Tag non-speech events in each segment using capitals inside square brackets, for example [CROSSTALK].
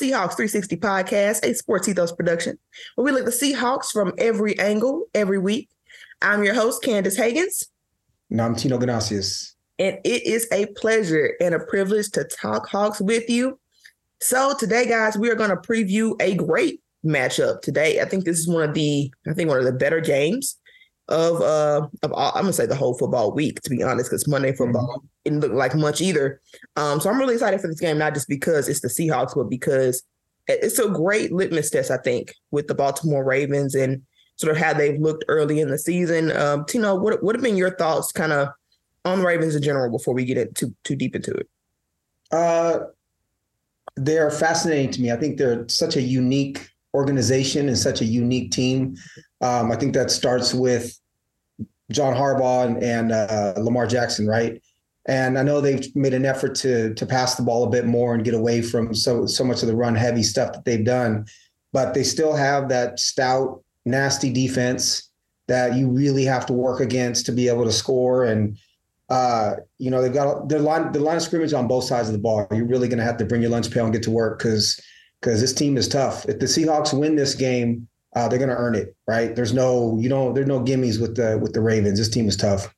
Seahawks 360 podcast, a sports ethos production, where we look at the Seahawks from every angle every week. I'm your host, Candace Hagans. And I'm Tino Ganasius. And it is a pleasure and a privilege to talk Hawks with you. So today, guys, we are going to preview a great matchup today. I think this is one of the, I think one of the better games of uh of all, I'm gonna say the whole football week to be honest, because Monday football mm-hmm. didn't look like much either. Um, so I'm really excited for this game, not just because it's the Seahawks, but because it's a great litmus test, I think, with the Baltimore Ravens and sort of how they've looked early in the season. Um, Tino, what what have been your thoughts, kind of, on the Ravens in general before we get it too too deep into it? Uh, they're fascinating to me. I think they're such a unique organization and such a unique team. Um, I think that starts with John Harbaugh and, and uh, Lamar Jackson, right? And I know they've made an effort to to pass the ball a bit more and get away from so so much of the run heavy stuff that they've done, but they still have that stout, nasty defense that you really have to work against to be able to score. And uh, you know they've got the line the line of scrimmage on both sides of the ball. You're really going to have to bring your lunch pail and get to work because because this team is tough. If the Seahawks win this game, uh, they're going to earn it, right? There's no, you know, there's no gimmies with the with the Ravens. This team is tough.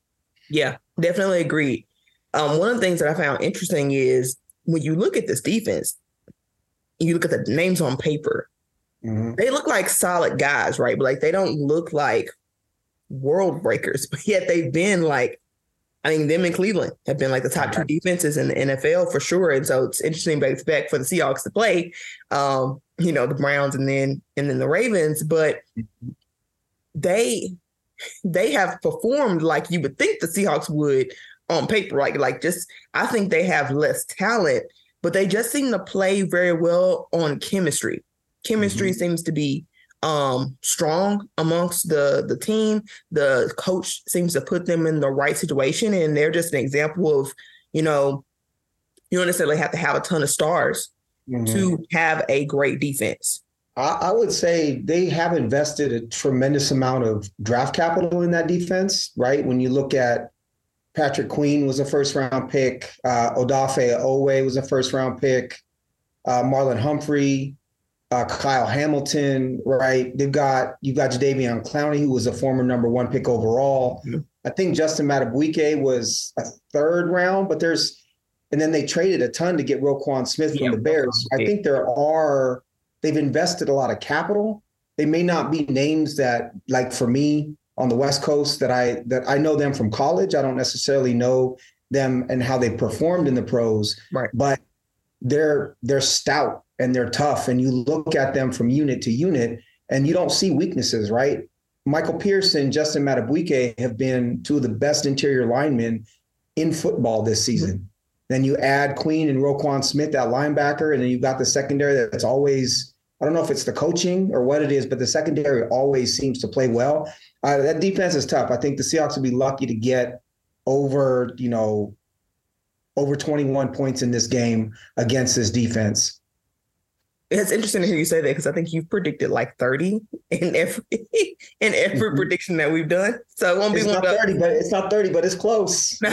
Yeah, definitely agree. Um, one of the things that I found interesting is when you look at this defense, you look at the names on paper, mm-hmm. they look like solid guys, right? But like they don't look like world breakers, [LAUGHS] but yet they've been like I mean, them in Cleveland have been like the top two defenses in the NFL for sure. And so it's interesting to expect for the Seahawks to play, um, you know, the Browns and then and then the Ravens, but they they have performed like you would think the Seahawks would on paper. Like, like just I think they have less talent, but they just seem to play very well on chemistry. Chemistry mm-hmm. seems to be um, strong amongst the the team. The coach seems to put them in the right situation, and they're just an example of, you know, you don't necessarily have to have a ton of stars mm-hmm. to have a great defense. I, I would say they have invested a tremendous amount of draft capital in that defense. Right when you look at Patrick Queen was a first round pick, uh, Odafe Oweh was a first round pick, uh, Marlon Humphrey uh, Kyle Hamilton, right? They've got you've got Jadeveon Clowney, who was a former number one pick overall. Mm-hmm. I think Justin Madubuike was a third round, but there's and then they traded a ton to get Roquan Smith from yeah, the Bears. I think there are they've invested a lot of capital. They may not be names that like for me on the West Coast that I that I know them from college. I don't necessarily know them and how they performed in the pros, right? But they're they're stout and they're tough and you look at them from unit to unit and you don't see weaknesses, right? Michael Pearson, Justin Madubuike have been two of the best interior linemen in football this season. Then you add Queen and Roquan Smith, that linebacker, and then you've got the secondary that's always, I don't know if it's the coaching or what it is, but the secondary always seems to play well. Uh, that defense is tough. I think the Seahawks would be lucky to get over, you know, over 21 points in this game against this defense it's interesting to hear you say that because I think you've predicted like 30 in every [LAUGHS] in every mm-hmm. prediction that we've done. So it won't it's be not 30, but it's not 30, but it's close. [LAUGHS]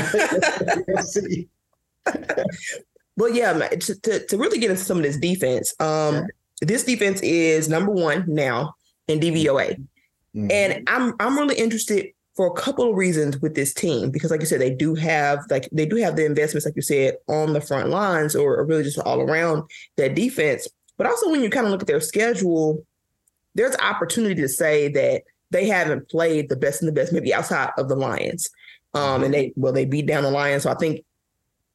[LAUGHS] well, yeah, to, to, to, really get into some of this defense, um, yeah. this defense is number one now in DVOA. Mm-hmm. And I'm I'm really interested for a couple of reasons with this team because like you said they do have like they do have the investments like you said on the front lines or, or really just all around that defense but also, when you kind of look at their schedule, there's opportunity to say that they haven't played the best and the best, maybe outside of the Lions. Um, and they well, they beat down the Lions. So I think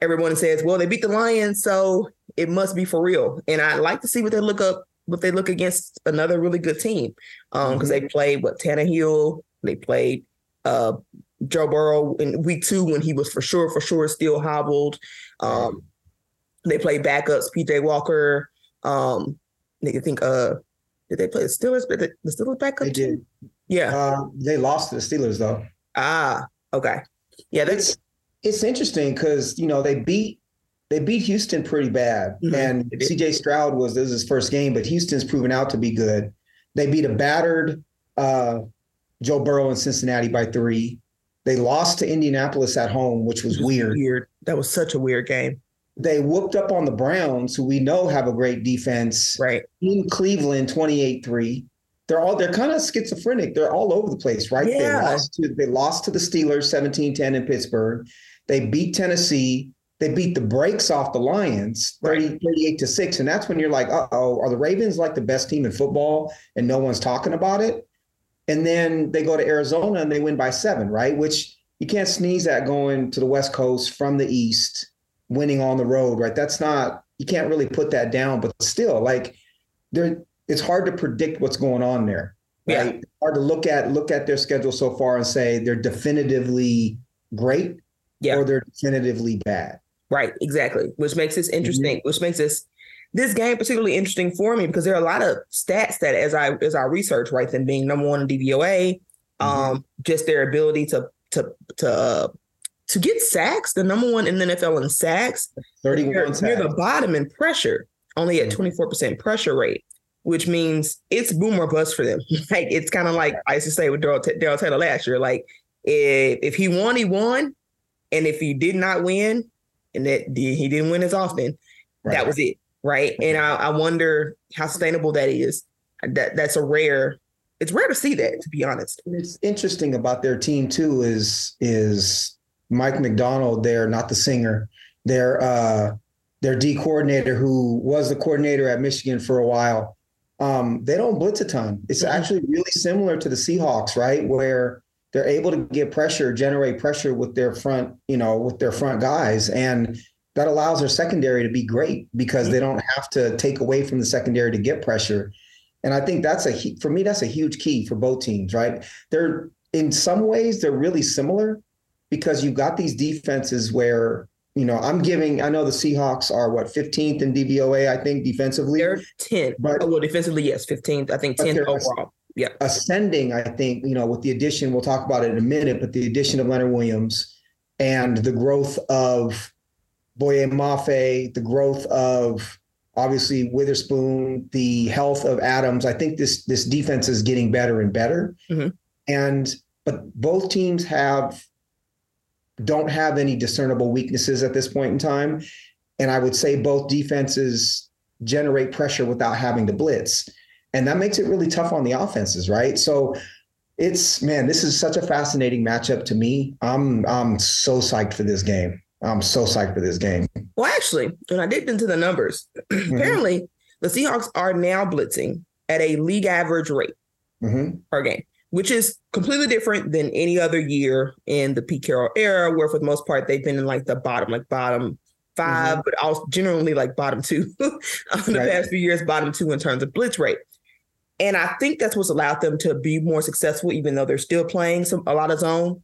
everyone says, well, they beat the Lions, so it must be for real. And I like to see what they look up, what they look against another really good team. Um, because mm-hmm. they played what Tannehill, they played uh Joe Burrow in week two when he was for sure, for sure still hobbled. Um, they played backups, PJ Walker, um, I think uh, did they play the Steelers? Did the Steelers back up? They did. Yeah. Uh, they lost to the Steelers though. Ah, okay. Yeah, that's it's, it's interesting because you know they beat they beat Houston pretty bad, mm-hmm. and C.J. Stroud was this is his first game, but Houston's proven out to be good. They beat a battered uh, Joe Burrow in Cincinnati by three. They lost to Indianapolis at home, which was, was weird. Weird. That was such a weird game. They whooped up on the Browns, who we know have a great defense. Right. In Cleveland, 28-3. They're all they're kind of schizophrenic. They're all over the place, right? Yeah. They lost to they lost to the Steelers 17-10 in Pittsburgh. They beat Tennessee. They beat the brakes off the Lions 30, 38 to 6. And that's when you're like, uh-oh, are the Ravens like the best team in football and no one's talking about it? And then they go to Arizona and they win by seven, right? Which you can't sneeze at going to the West Coast from the East, winning on the road, right? That's not, you can't really put that down, but still, like, there, it's hard to predict what's going on there. Right? Yeah. Hard to look at look at their schedule so far and say they're definitively great Yeah. or they're definitively bad. Right, exactly. Which makes this interesting, which makes this this game particularly interesting for me because there are a lot of stats that as I as I research, right, them being number one in DVOA, um, just their ability to to to uh, to get sacks, the number one in the NFL in sacks, 31 near, near sacks. the bottom in pressure, only at Mhm. 24% pressure rate, which means it's boom or bust for them. [LAUGHS] like it's kind of like I used to say with Darrell Ta- Darrell Taylor last year, like if, if he won, he won. And if he did not win, and that he didn't win as often, Right. that was it. Right. And I, I wonder how sustainable that is. That that's a rare, it's rare to see that, to be honest. It's interesting about their team too is is Mike Macdonald, they're not the singer. Their uh their D coordinator who was the coordinator at Michigan for a while. Um, they don't blitz a ton. It's Mhm. actually really similar to the Seahawks, right? Where they're able to get pressure, generate pressure with their front, you know, with their front guys. And that allows their secondary to be great because they don't have to take away from the secondary to get pressure. And I think that's a for me that's a huge key for both teams, right? They're in some ways they're really similar because you've got these defenses where you know I'm giving I know the Seahawks are what 15th in DVOA I think defensively They're 10. But- oh, well, defensively, yes, 15th. I think But 10th overall. Yeah. ascending I think you know with the addition we'll talk about it in a minute but the addition of Leonard Williams and the growth of Boye Mafe the growth of obviously Witherspoon the health of Adams I think this this defense is getting better and better Mhm. and but both teams have don't have any discernible weaknesses at this point in time and I would say both defenses generate pressure without having to blitz and that makes it really tough on the offenses, right? So it's man, this is such a fascinating matchup to me. I'm I'm so psyched for this game. I'm so psyched for this game. Well, actually, when I digged into the numbers, [CLEARS THROAT] Mm-hmm. apparently the Seahawks are now blitzing at a league average rate Mhm. per game, which is completely different than any other year in the Pete Carroll era, where for the most part they've been in like the bottom, like bottom 5 but also generally like bottom two in [LAUGHS] the Right. past few years, bottom two in terms of blitz rate. And I think that's what's allowed them to be more successful, even though they're still playing some a lot of zone.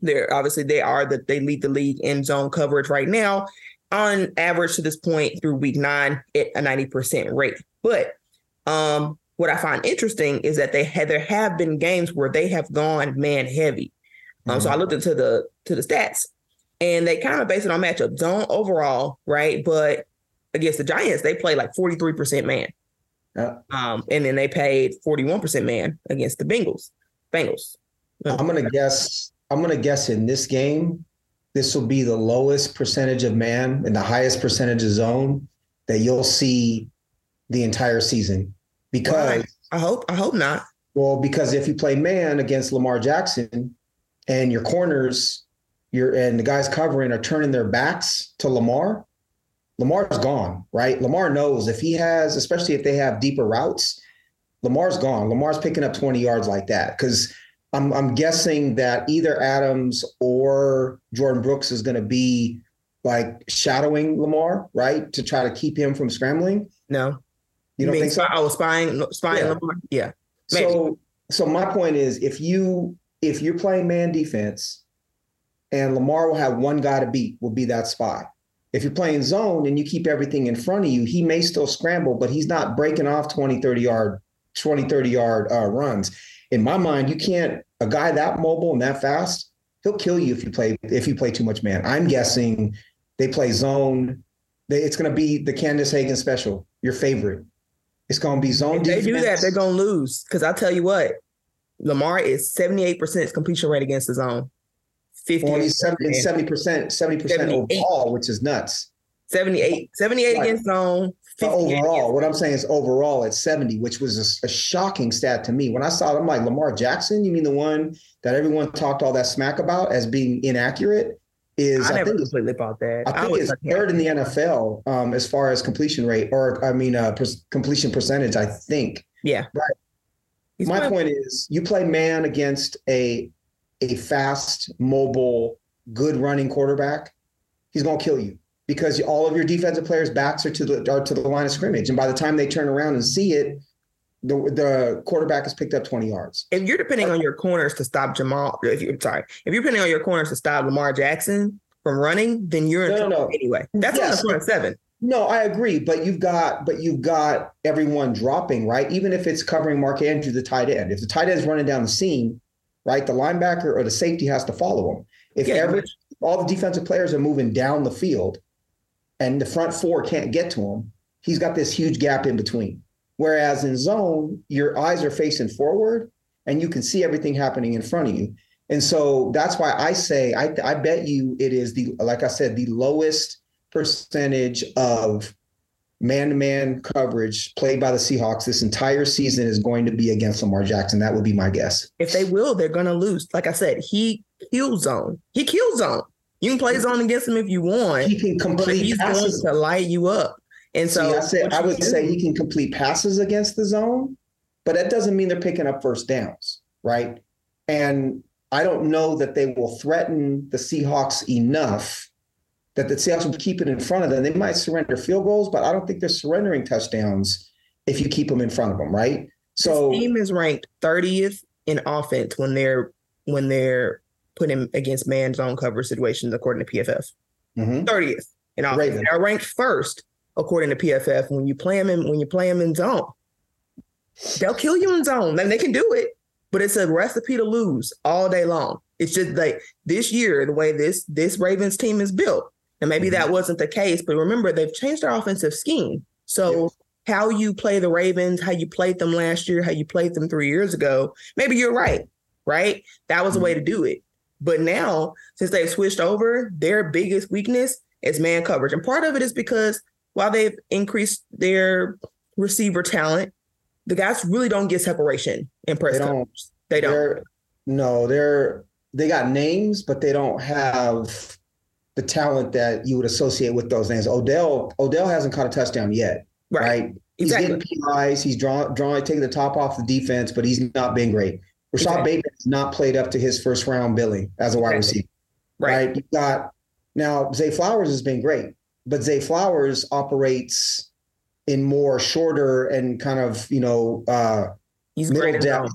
They're obviously they are that they lead the league in zone coverage right now, on average to this point through week nine at a 90% rate. But um what I find interesting is that they had there have been games where they have gone man heavy. Um, so I looked into the to the stats and they kind of based it on matchup zone overall, right? But against the Giants, they play like 43% man. Yeah. Um, and then they paid 41% man against the Bengals. Bengals. I'm gonna guess. I'm gonna guess in this game, this will be the lowest percentage of man and the highest percentage of zone that you'll see the entire season. Because? I hope I hope not. Well, because if you play man against Lamar Jackson and your corners, you're and the guys covering are turning their backs to Lamar, Lamar's gone, right? Lamar knows if he has, especially if they have deeper routes, Lamar's gone. Lamar's picking up 20 yards like that. Because I'm I'm guessing that either Adams or Jordan Brooks is going to be like shadowing Lamar, right? To try to keep him from scrambling. No. You don't mean think so? oh spying spying Yeah. Lamar? Yeah. Maybe. So so my point is if you if you're playing man defense and Lamar will have one guy to beat will be that spy. If you're playing zone and you keep everything in front of you, he may still scramble, but he's not breaking off 20, 30 yard, 20, 30 yard uh, runs. In my mind, you can't a guy that mobile and that fast, he'll kill you if you play if you play too much man. I'm guessing they play zone. They, it's going to be the Candace Hagen special, your favorite. It's going to be zone If they do that, they're gonna lose. Because I'll tell you what, Lamar is 78% completion rate against the zone. 50 Well, he's 70 percent, seventy percent overall, which is nuts. 78, 78 right. against zone. overall, what I'm saying is overall at 70, which was a, a, shocking stat to me. When I saw it, I'm like, Lamar Jackson, you mean the one that everyone talked all that smack about as being inaccurate? Is I, I never think completely bought that. I think I it's third in the NFL um, as far as completion rate, or I mean, uh, per- completion percentage. I think. Yeah. Right. He's My point is, you play man against a a fast, mobile, good running quarterback. He's going to kill you because all of your defensive players' backs are to the are to the line of scrimmage, and by the time they turn around and see it, the the quarterback has picked up twenty yards. If you're depending on your corners to stop Jamal, if you're sorry, if you're depending on your corners to stop Lamar Jackson from running, then you're in no, trouble no, anyway. That's yes. on the front seven. No, I agree, but you've got but you've got everyone dropping, right? Even if it's covering Mark Andrews, the tight end. If the tight end is running down the seam, right, the linebacker or the safety has to follow him. If yeah, every all the defensive players are moving down the field and the front four can't get to him, he's got this huge gap in between. Whereas in zone, your eyes are facing forward and you can see everything happening in front of you. And so that's why I say I, I bet you it is the like I said the lowest percentage of man-to-man coverage played by the Seahawks this entire season is going to be against Lamar Jackson. That would be my guess. If they will, they're going to lose. Like I said, he kills zone. He kills zone. You can play zone against him if you want. He can complete he's passes. going to light you up. And so See, I said I would do? say he can complete passes against the zone, but that doesn't mean they're picking up first downs, right? And I don't know that they will threaten the Seahawks enough that the Seahawks will keep it in front of them. They might surrender field goals, but I don't think they're surrendering touchdowns if you keep them in front of them, right? So this team is ranked 30th in offense when they're when they're putting against man zone cover situations according to PFF. Mm-hmm. 30th in offense. They're ranked first according to PFF when you play them in when you play them in zone. They'll kill you in zone. And they can do it, but it's a recipe to lose all day long. It's just like this year, the way this this Ravens team is built. And maybe mm-hmm. that wasn't the case, but remember they've changed their offensive scheme. So yes. how you play the Ravens, how you played them last year, how you played them three years ago, maybe you're right, right? That was mm-hmm. a way to do it. But now, since they've switched over, their biggest weakness is man coverage. And part of it is because while they've increased their receiver talent, the guys really don't get separation in press they don't, They don't. They're, no, they're they got names, but they don't have the talent that you would associate with those names. Odell Odell hasn't caught a touchdown yet, right? right? He's exactly. getting PIs. He's drawing, drawing, taking the top off the defense, but he's not been great. Rashod exactly. Bateman has not played up to his first round billing as a wide receiver, right? right? You got now Zay Flowers has been great, but Zay Flowers operates in more shorter and kind of you know uh, he's middle depth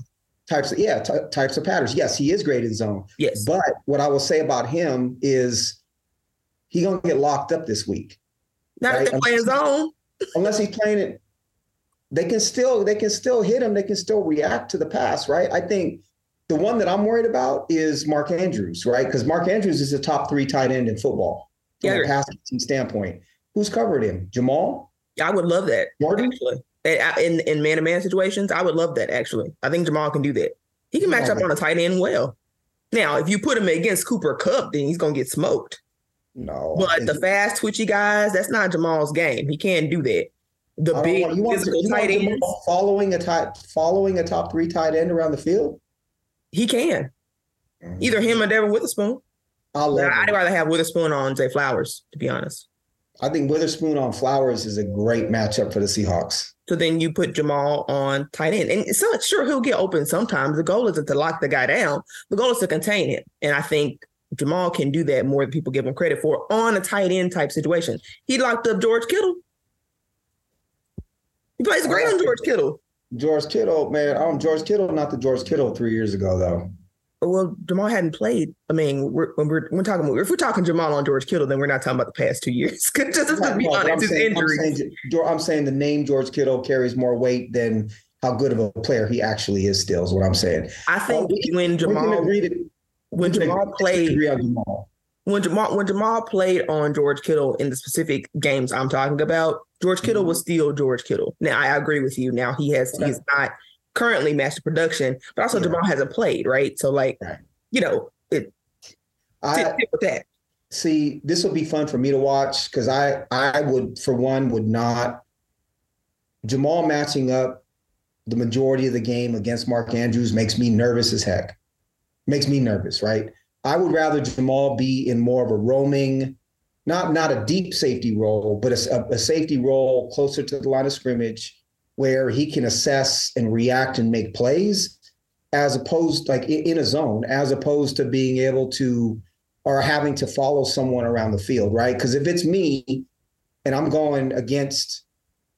types of yeah t- types of patterns. Yes, he is great in zone. Yes, but what I will say about him is he gonna get locked up this week. Not right? if they're playing zone. unless he's playing it, they can still they can still hit him. They can still react to the pass, right? I think the one that I'm worried about is Mark Andrews, right? Because Mark Andrews is a top three tight end in football from yeah, a passing standpoint. Who's covered him? Jamal. I would love that. Actually, in in man to man situations, I would love that. Actually, I think Jamal can do that. He can match oh, up man. on a tight end well. Now, if you put him against Cooper Kupp, then he's gonna get smoked. No. But the fast, twitchy guys, that's not Jamal's game. He can't do that. The big want, you want, physical you tight end following a tight following a top three tight end around the field. He can. Mm-hmm. Either him or Devon Witherspoon. I love I'd rather have Witherspoon on Zay Flowers, to be honest. I think Witherspoon on Flowers is a great matchup for the Seahawks. So then you put Jamal on tight end. And so sure he'll get open sometimes. The goal isn't to lock the guy down. The goal is to contain him. And I think Jamal can do that more than people give him credit for on a tight end type situation. He locked up George Kittle. He plays great on George Kittle. George Kittle, man, um, George Kittle, not the George Kittle three years ago though. Well, Jamal hadn't played. I mean, we're, when we're, we're talking if we're talking Jamal on George Kittle, then we're not talking about the past two years. [LAUGHS] just, to be honest, his saying, I'm saying, I'm saying the name George Kittle carries more weight than how good of a player he actually is. Still, is what I'm saying. I think uh, when Jamal when Jamal played Jamal. when Jamal when Jamal played on George Kittle in the specific games I'm talking about, George Kittle mm-hmm. was still George Kittle. Now I agree with you. Now he has okay. he's not currently master production, but also yeah. Jamal hasn't played, right? So like, right. you know, it I, with that. See, this will be fun for me to watch because I I would for one would not Jamal matching up the majority of the game against Mark Andrews makes me nervous as heck. Makes me nervous, right? I would rather Jamal be in more of a roaming, not not a deep safety role, but a, a safety role closer to the line of scrimmage where he can assess and react and make plays as opposed like in a zone as opposed to being able to or having to follow someone around the field right? Because if it's me and i'm going against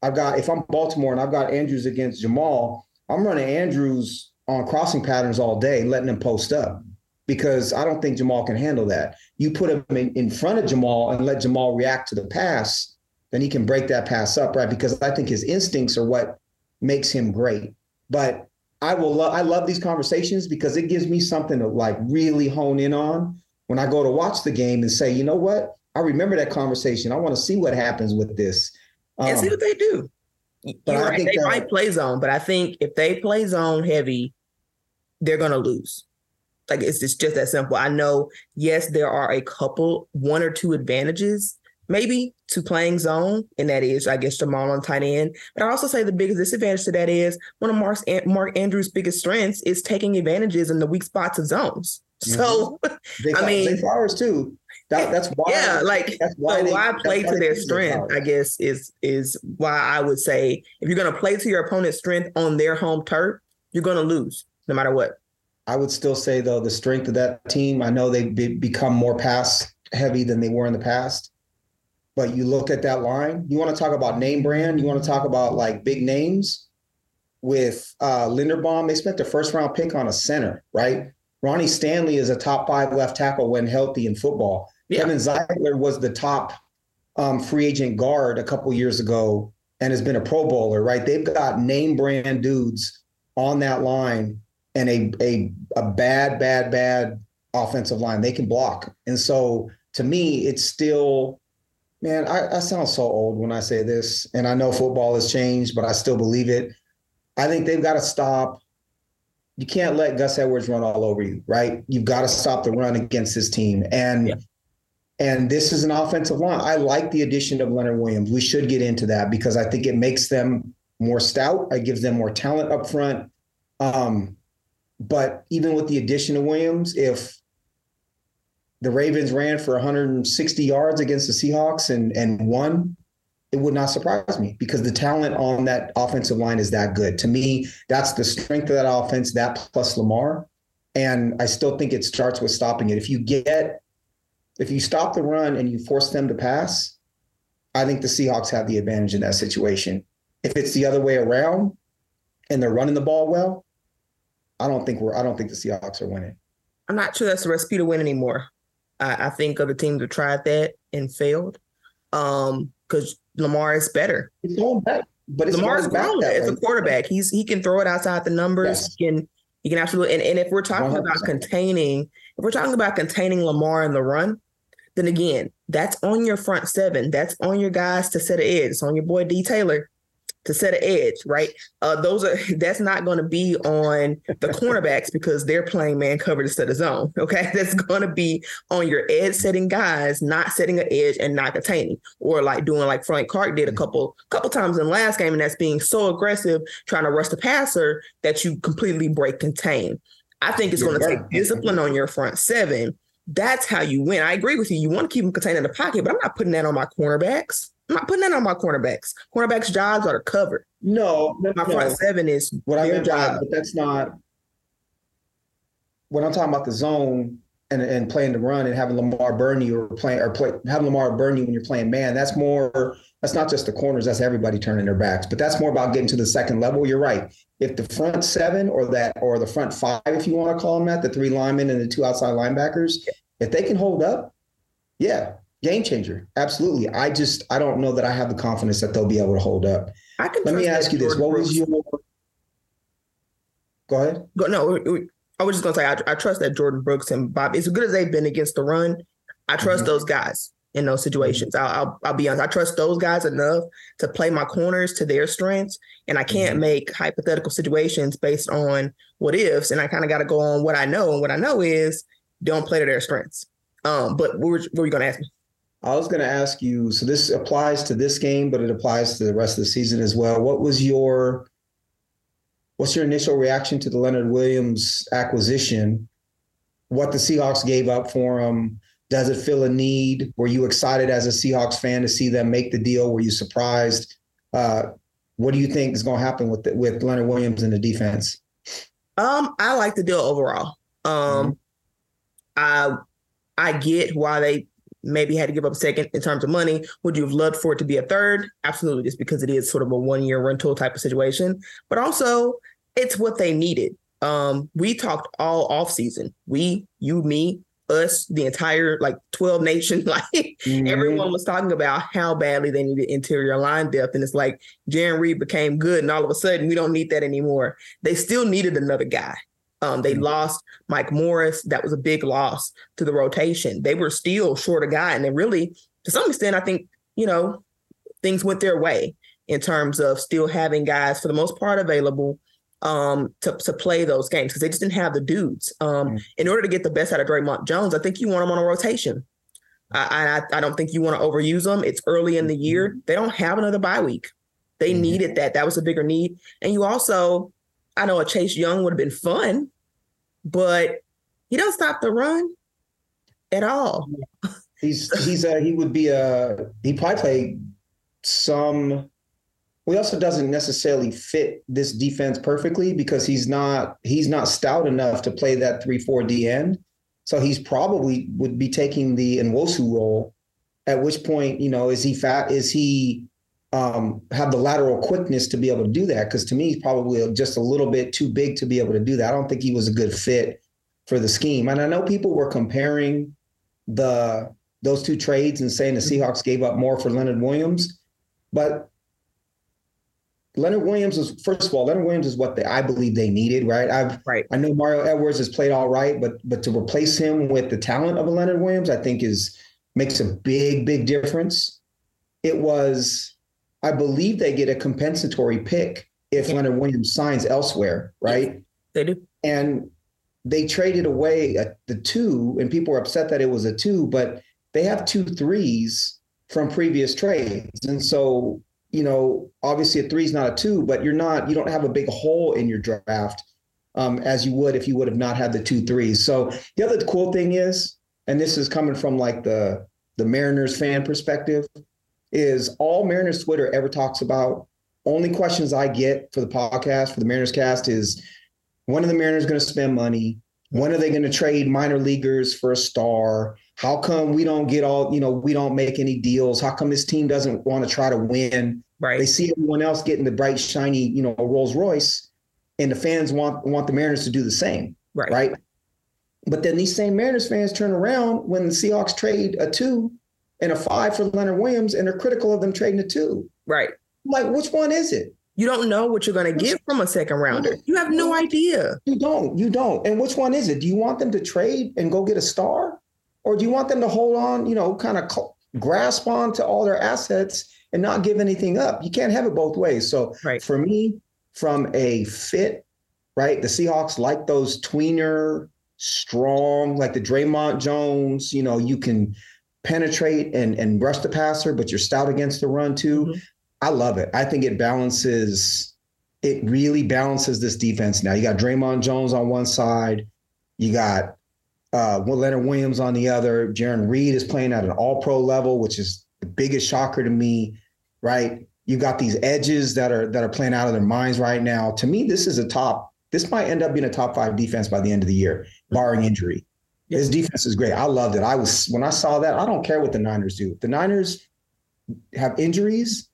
i've got if i'm baltimore and i've got andrews against jamal i'm running andrews on crossing patterns all day letting him post up because i don't think jamal can handle that. You put him in, in front of jamal and let jamal react to the pass then he can break that pass up right because i think his instincts are what makes him great but I will love I love these conversations because it gives me something to like really hone in on when I go to watch the game and say, you know what? I remember that conversation. I want to see what happens with this. Um, and see what they do. But You're I think they that, might play zone, but I think if they play zone heavy, they're gonna lose. Like it's just, just that simple. I know, yes, there are a couple, one or two advantages maybe to playing zone, and that is, I guess, Jamal on tight end. But I also say the biggest disadvantage to that is one of Mark's, Mark Andrews' biggest strengths is taking advantages in the weak spots of zones. [LAUGHS] Mm-hmm. So, [LAUGHS] they, I mean, flowers too. That, that's why. Yeah, like that's why, so they, why play to their strength. I guess is is why I would say if you're going to play to your opponent's strength on their home turf, you're going to lose no matter what. I would still say though the strength of that team. I know they've be, become more pass heavy than they were in the past but you look at that line, you want to talk about name brand, you want to talk about like big names with uh, Linderbaum. They spent the first round pick on a center, right? Ronnie Stanley is a top five left tackle when healthy in football. Yeah. Kevin Zeitler was the top um, free agent guard a couple years ago and has been a Pro Bowler, right? They've got name brand dudes on that line and a a a bad, bad, bad offensive line. They can block. And so to me, it's still man, I, I sound so old when I say this, and I know football has changed, but I still believe it. I think they've got to stop. You can't let Gus Edwards run all over you, right? You've got to stop the run against this team. And yeah. and this is an offensive line. I like the addition of Leonard Williams. We should get into that because I think it makes them more stout. It gives them more talent up front. Um, but even with the addition of Williams, if the Ravens ran for 160 yards against the Seahawks and and won, it would not surprise me because the talent on that offensive line is that good. To me, that's the strength of that offense, that plus Lamar. And I still think it starts with stopping it. If you get, if you stop the run and you force them to pass, I think the Seahawks have the advantage in that situation. If it's the other way around and they're running the ball well, I don't think we're I don't think the Seahawks are winning. I'm not sure that's a recipe to win anymore. I, I think other teams have tried that and failed. Um, because Lamar is better. It's going back, but it's Lamar's grown as a quarterback. He's he can throw it outside the numbers. Yes. He can he can absolutely and, and if we're talking 100%. about containing, if we're talking about containing Lamar in the run, then again, that's on your front seven. That's on your guys to set edge. It's on your boy D Taylor to set an edge, right? Uh, those are [LAUGHS] that's not going to be on the cornerbacks because they're playing man covered instead of zone. [LAUGHS] Okay, that's going to be on your edge setting guys, not setting an edge and not containing, or like doing like Frank Clark did a mm-hmm. couple couple times in the last game, and that's being so aggressive trying to rush the passer that you completely break contain. I think it's going to take discipline on your front seven. That's how you win. I agree with you. You want to keep them contained in the pocket, but I'm not putting that on my cornerbacks. I'm not putting that on my cornerbacks. Cornerbacks' jobs are to cover. No, my no. front seven is what I meant job. but that's not. When I'm talking about the zone and, and playing the run and having Lamar burn you or playing or play having Lamar burn you when you're playing man, that's more. That's not just the corners. That's everybody turning their backs. But that's more about getting to the second level. You're right. If the front seven or that or the front five, if you want to call them that, the three linemen and the two outside linebackers, if they can hold up, yeah, game changer. Absolutely. I just I don't know that I have the confidence that they'll be able to hold up. I can Let me ask you this: What Brooks. was your? Go ahead. Go, no, I was just gonna say I, I, trust that Jordan Brooks and Bob, as good as they've been against the run, I trust mm-hmm. those guys in those situations. Mm-hmm. I'll, I'll, I'll be honest. I trust those guys enough to play my corners to their strengths, and I can't mm-hmm. make hypothetical situations based on what ifs. And I kind of got to go on what I know, and what I know is don't play to their strengths. Um, but what were, what were you going to ask me? I was going to ask you. So this applies to this game, but it applies to the rest of the season as well. What was your what's your initial reaction to the Leonard Williams acquisition? What the Seahawks gave up for him? Does it fill a need? Were you excited as a Seahawks fan to see them make the deal? Were you surprised? Uh, what do you think is going to happen with the, with Leonard Williams in the defense? Um, I like the deal overall. Um, mm-hmm. I I get why they maybe had to give up a second in terms of money. Would you have loved for it to be a third? Absolutely, just because it is sort of a one year rental type of situation. But also, it's what they needed. Um, we talked all off season. We, you, me, us, the entire like 12 [LAUGHS] nation, like mm-hmm. everyone was talking about how badly they needed interior line depth. And it's like Jarran Reed became good, and all of a sudden we don't need that anymore. They still needed another guy. Um, they mm-hmm. lost Mike Morris. That was a big loss to the rotation. They were still short a guy. And then really, to some extent, I think, you know, things went their way in terms of still having guys for the most part available um, to, to play those games because they just didn't have the dudes. Um, mm-hmm. In order to get the best out of Dre'Mont Jones, I think you want them on a rotation. I, I, I don't think you want to overuse them. It's early in the year. Mm-hmm. They don't have another bye week. They mm-hmm. needed that. That was a bigger need. And you also, I know a Chase Young would have been fun, but he don't stop the run at all. He's he's a he would be a he probably play some he also doesn't necessarily fit this defense perfectly because he's not he's not stout enough to play that three four D end. So he's probably would be taking the Nwosu role. At which point, you know, is he fat? Is he um, have the lateral quickness to be able to do that? Because to me, he's probably just a little bit too big to be able to do that. I don't think he was a good fit for the scheme. And I know people were comparing the those two trades and saying the Seahawks gave up more for Leonard Williams, but Leonard Williams is first of all, Leonard Williams is what they, I believe they needed, right? I've right. I know Mario Edwards has played all right, but but to replace him with the talent of a Leonard Williams, I think is makes a big big difference. It was, I believe they get a compensatory pick if yeah. Leonard Williams signs elsewhere, right? They do, and they traded away a, the two, and people were upset that it was a two, but they have two threes from previous trades, and so you know, obviously a three is not a two, but you're not, you don't have a big hole in your draft um, as you would if you would have not had the two threes. So the other cool thing is, and this is coming from like the the Mariners fan perspective, is all Mariners Twitter ever talks about. Only questions I get for the podcast for the Mariners cast is when are the Mariners going to spend money? When are they going to trade minor leaguers for a star? How come we don't get all, you know, we don't make any deals? How come this team doesn't want to try to win? Right. They see everyone else getting the bright, shiny, you know, Rolls Royce, and the fans want want the Mariners to do the same. Right. Right. But then these same Mariners fans turn around when the Seahawks trade a two and a five for Leonard Williams, and they're critical of them trading a two. Right. Like, which one is it? You don't know what you're going to get from a second rounder. You have no idea. You don't. You don't. And which one is it? Do you want them to trade and go get a star? Or do you want them to hold on, you know, kind of grasp on to all their assets and not give anything up? You can't have it both ways. So right. for me, from a fit, right, the Seahawks like those tweener, strong, like the Dre'Mont Jones, you know, you can penetrate and, and rush the passer, but you're stout against the run too. Mm-hmm. I love it. I think it balances, it really balances this defense now. You got Dre'Mont Jones on one side, you got uh, Leonard Williams on the other. Jarran Reed is playing at an all pro level, which is the biggest shocker to me, right? You got these edges that are that are playing out of their minds right now. To me, this is a top. This might end up being a top five defense by the end of the year, barring injury. His defense is great. I loved it. I was when I saw that. I don't care what the Niners do. The Niners have injuries,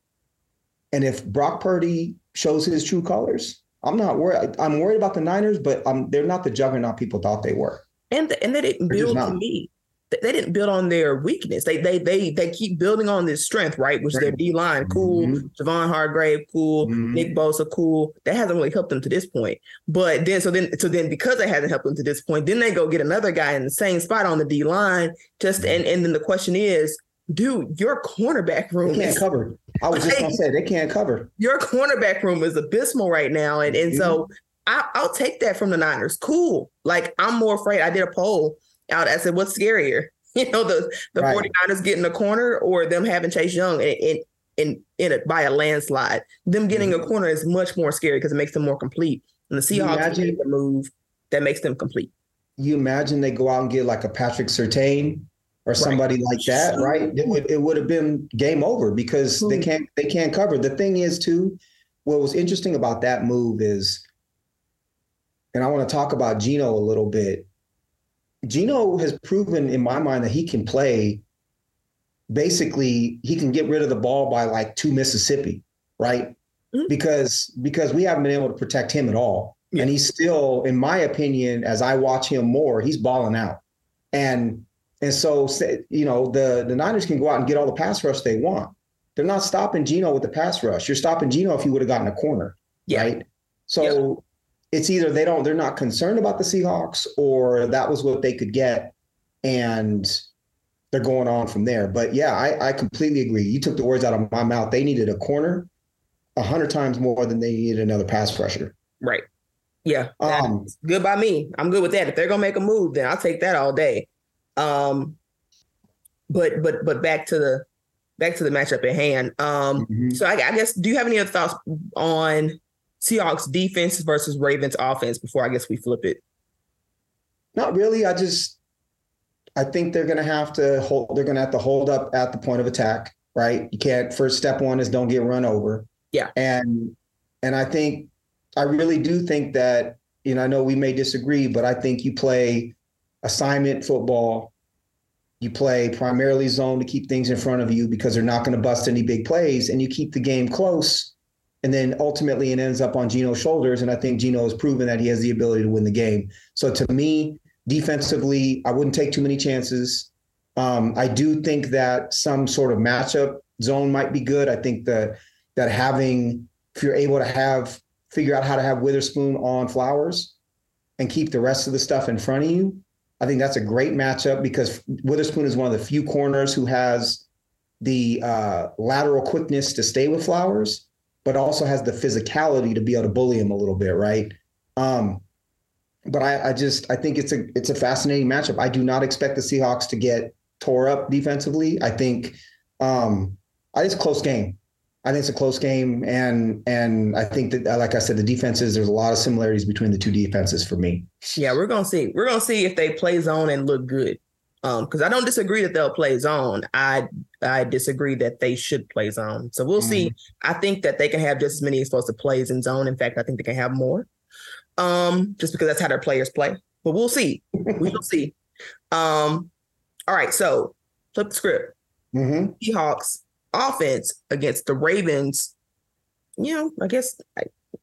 and if Brock Purdy shows his true colors, I'm not worried. I'm worried about the Niners, but um, they're not the juggernaut people thought they were and the, and they didn't build to me. They didn't build on their weakness. They they they they keep building on this strength, right? Which right. their D line, cool. mm hmm Javon Hargrave, cool. Mm-hmm. Nick Bosa, cool. That hasn't really helped them to this point. But then so then so then because it hasn't helped them to this point, then they go get another guy in the same spot on the D line. Just and and then the question is, dude, your cornerback room they can't is, cover. I was just gonna [LAUGHS] say they can't cover. Your cornerback room is abysmal right now, and and mm-hmm. so I, will take that from the Niners. Cool. Like I'm more afraid. I did a poll out. I said, "What's scarier, [LAUGHS] you know, the the right. 49ers getting a corner or them having Chase Young in in in, in it by a landslide. Them getting mm-hmm. a corner is much more scary because it makes them more complete. And the Seahawks make the move that makes them complete. You imagine they go out and get like a Patrick Surtain or somebody right. like that, right? It would it would have been game over because they can't they can't cover. The thing is too, what was interesting about that move is, and I want to talk about Geno a little bit. Geno has proven in my mind that he can play. Basically, he can get rid of the ball by like two Mississippi, right? Mm-hmm. Because because we haven't been able to protect him at all. Yeah. And he's still, in my opinion, as I watch him more, he's balling out. And and so, you know, the, the Niners can go out and get all the pass rush they want. They're not stopping Geno with the pass rush. You're stopping Geno if you would have gotten a corner, yeah. right? So yeah. It's either they don't, they're not concerned about the Seahawks, or that was what they could get, and they're going on from there. But yeah, I, I completely agree. You took the words out of my mouth. They needed a corner a hundred times more than they needed another pass rusher. Right. Yeah. Um, good by me. I'm good with that. If they're gonna make a move, then I'll take that all day. Um, but but but back to the back to the matchup at hand. Um, mm-hmm. So I, I, guess do you have any other thoughts on Seahawks defense versus Ravens offense before I guess we flip it? Not really. I just I think they're going to have to hold. They're going to have to hold up at the point of attack. Right. You can't. First step one is don't get run over. Yeah. And and I think I really do think that you know I know we may disagree, but I think you play assignment football. You play primarily zone to keep things in front of you because they're not going to bust any big plays, and you keep the game close. And then ultimately, it ends up on Geno's shoulders. And I think Geno has proven that he has the ability to win the game. So to me, defensively, I wouldn't take too many chances. Um, I do think that some sort of matchup zone might be good. I think that that having, if you're able to have, figure out how to have Witherspoon on Flowers and keep the rest of the stuff in front of you, I think that's a great matchup because Witherspoon is one of the few corners who has the uh, lateral quickness to stay with Flowers, but also has the physicality to be able to bully him a little bit, right? Um, but I, I just I think it's a it's a fascinating matchup. I do not expect the Seahawks to get tore up defensively. I think um, I think it's a close game. I think it's a close game, and and I think that, like I said, the defenses. There's a lot of similarities between the two defenses for me. Yeah, we're gonna see. We're gonna see if they play zone and look good. Um, because I don't disagree that they'll play zone. I I disagree that they should play zone. So we'll mm see. I think that they can have just as many explosive plays in zone. In fact, I think they can have more. Um, just because that's how their players play. But we'll see. we will see. Um, all right. So flip the script. Mm-hmm. Seahawks offense against the Ravens, you know, I guess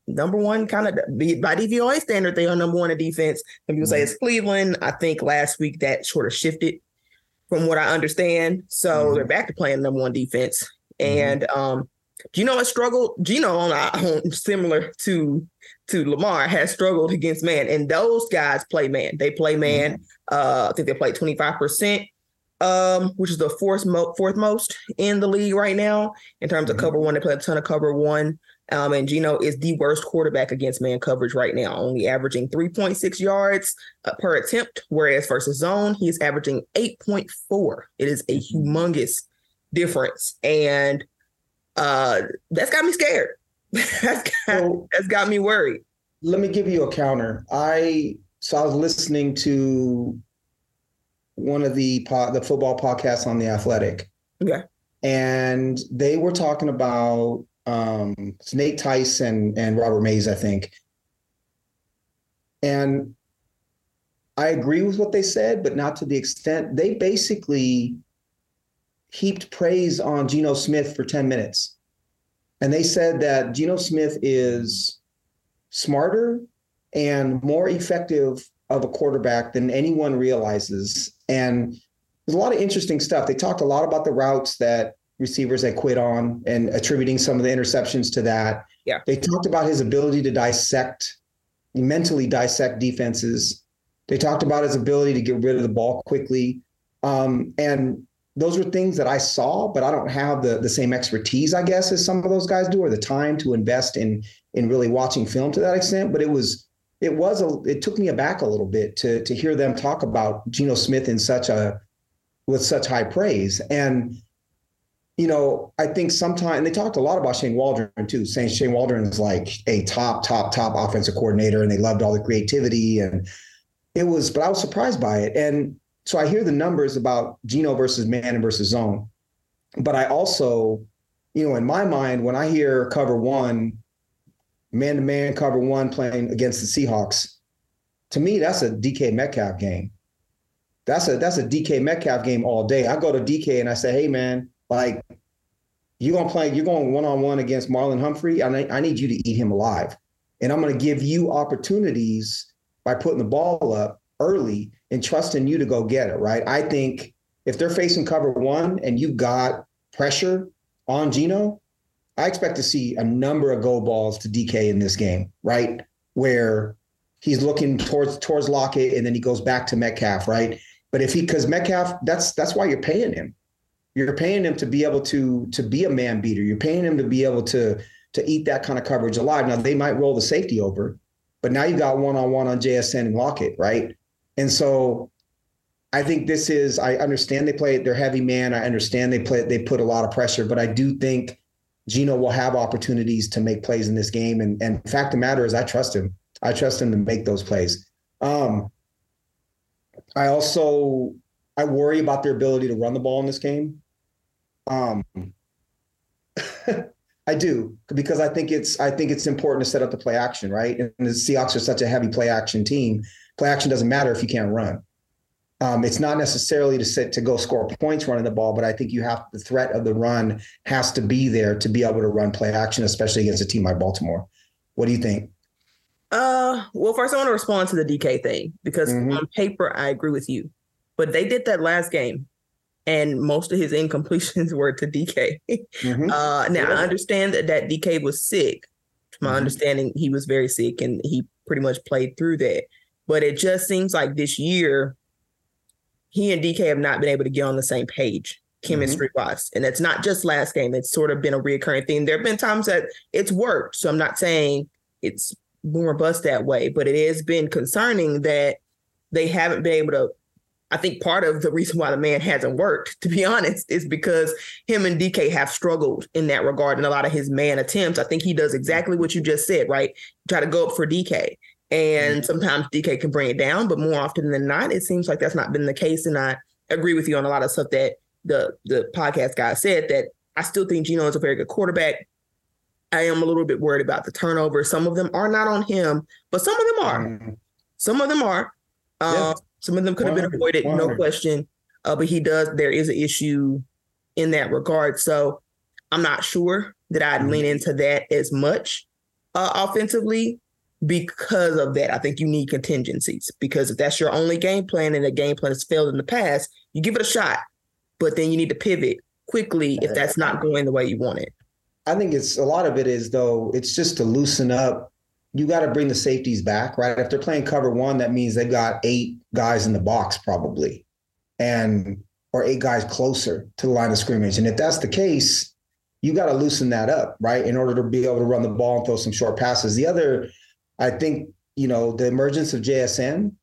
number one kind of by DVOA standard, they are number one in defense. Some people mm-hmm. say it's Cleveland. I think last week that sort of shifted from what I understand. So mm-hmm. they're back to playing number one defense. Mm-hmm. And um, Geno has struggled. Geno on, [LAUGHS] on similar to to Lamar has struggled against man, and those guys play man. They play man. Mm-hmm. Uh, I think they play twenty five percent um, which is the fourth mo- fourth most in the league right now in terms of mm-hmm. cover one. They play a ton of cover one. Um, and Geno is the worst quarterback against man coverage right now, only averaging 3.6 yards uh, per attempt, whereas versus zone, he's averaging 8.4. It is a mm-hmm. humongous difference. And uh, that's got me scared. [LAUGHS] that's, got, so, that's got me worried. Let me give you a counter. I so I was listening to one of the po- the football podcasts on the Athletic. Okay. And they were talking about um, Nate Tice and, and Robert Mays, I think. And I agree with what they said, but not to the extent they basically heaped praise on Geno Smith for 10 minutes. And they said that Geno Smith is smarter and more effective of a quarterback than anyone realizes. And there's a lot of interesting stuff. They talked a lot about the routes that receivers had quit on and attributing some of the interceptions to that. Yeah. They talked about his ability to dissect, mentally dissect defenses. They talked about his ability to get rid of the ball quickly. Um, and those were things that I saw, but I don't have the the same expertise, I guess, as some of those guys do, or the time to invest in in really watching film to that extent. But it was it was a it took me aback a little bit to to hear them talk about Geno Smith in such a with such high praise. And you know, I think sometimes they talked a lot about Shane Waldron too, saying Shane Waldron is like a top, top, top offensive coordinator, and they loved all the creativity. And it was, but I was surprised by it. And so I hear the numbers about Geno versus man versus zone, but I also, you know, in my mind, when I hear cover one, man to man cover one playing against the Seahawks, to me, that's a DK Metcalf game. That's a that's a DK Metcalf game all day. I go to DK and I say, hey man, like, you're gonna play, you're going one on one against Marlon Humphrey. I, I need you to eat him alive. And I'm gonna give you opportunities by putting the ball up early and trusting you to go get it, right? I think if they're facing cover one and you got pressure on Geno, I expect to see a number of go balls to DK in this game, right? Where he's looking towards towards Lockett and then he goes back to Metcalf, right? But if he because Metcalf, that's that's why you're paying him. You're paying him to be able to to be a man beater. You're paying him to be able to to eat that kind of coverage alive. Now they might roll the safety over, but now you got one on one on JSN and Lockett, right? And so I think this is I understand they play they're heavy man. I understand they play they put a lot of pressure, but I do think Geno will have opportunities to make plays in this game. And and fact of the matter is I trust him. I trust him to make those plays. Um I also I worry about their ability to run the ball in this game. Um, [LAUGHS] I do because I think it's I think it's important to set up the play action, right? And the Seahawks are such a heavy play action team. Play action doesn't matter if you can't run. Um, it's not necessarily to sit to go score points running the ball, but I think you have the threat of the run has to be there to be able to run play action, especially against a team like Baltimore. What do you think? Uh, well, first I want to respond to the DK thing because mm-hmm. on paper I agree with you, but they did that last game and most of his incompletions [LAUGHS] were to DK. Mm-hmm. Uh, now yeah. I understand that, that DK was sick. To my mm-hmm. understanding, he was very sick and he pretty much played through that. But it just seems like this year, he and DK have not been able to get on the same page chemistry mm-hmm. wise. And it's not just last game, it's sort of been a reoccurring thing. There have been times that it's worked. So I'm not saying it's more bust that way, but it has been concerning that they haven't been able to I think part of the reason why the man hasn't worked, to be [LAUGHS] honest, is because him and DK have struggled in that regard in a lot of his man attempts. I think he does exactly what you just said, right? Try to go up for DK. And mm-hmm. sometimes DK can bring it down, but more often than not, it seems like that's not been the case. And I agree with you on a lot of stuff that the the podcast guy said that I still think Geno is a very good quarterback. I am a little bit worried about the turnover. Some of them are not on him, but some of them are. Mm-hmm. Some of them are. Um, yeah. Some of them could have been avoided, no question. Uh, but he does. There is an issue in that regard. So I'm not sure that I'd mm-hmm. lean into that as much uh, offensively because of that. I think you need contingencies because if that's your only game plan and the game plan has failed in the past, you give it a shot, but then you need to pivot quickly if that's not going the way you want it. I think it's a lot of it is though, it's just to loosen up you got to bring the safeties back, right? If they're playing cover one, that means they've got eight guys in the box probably, and or eight guys closer to the line of scrimmage. And if that's the case, you got to loosen that up, right? In order to be able to run the ball and throw some short passes. The other, I think, you know, the emergence of JSN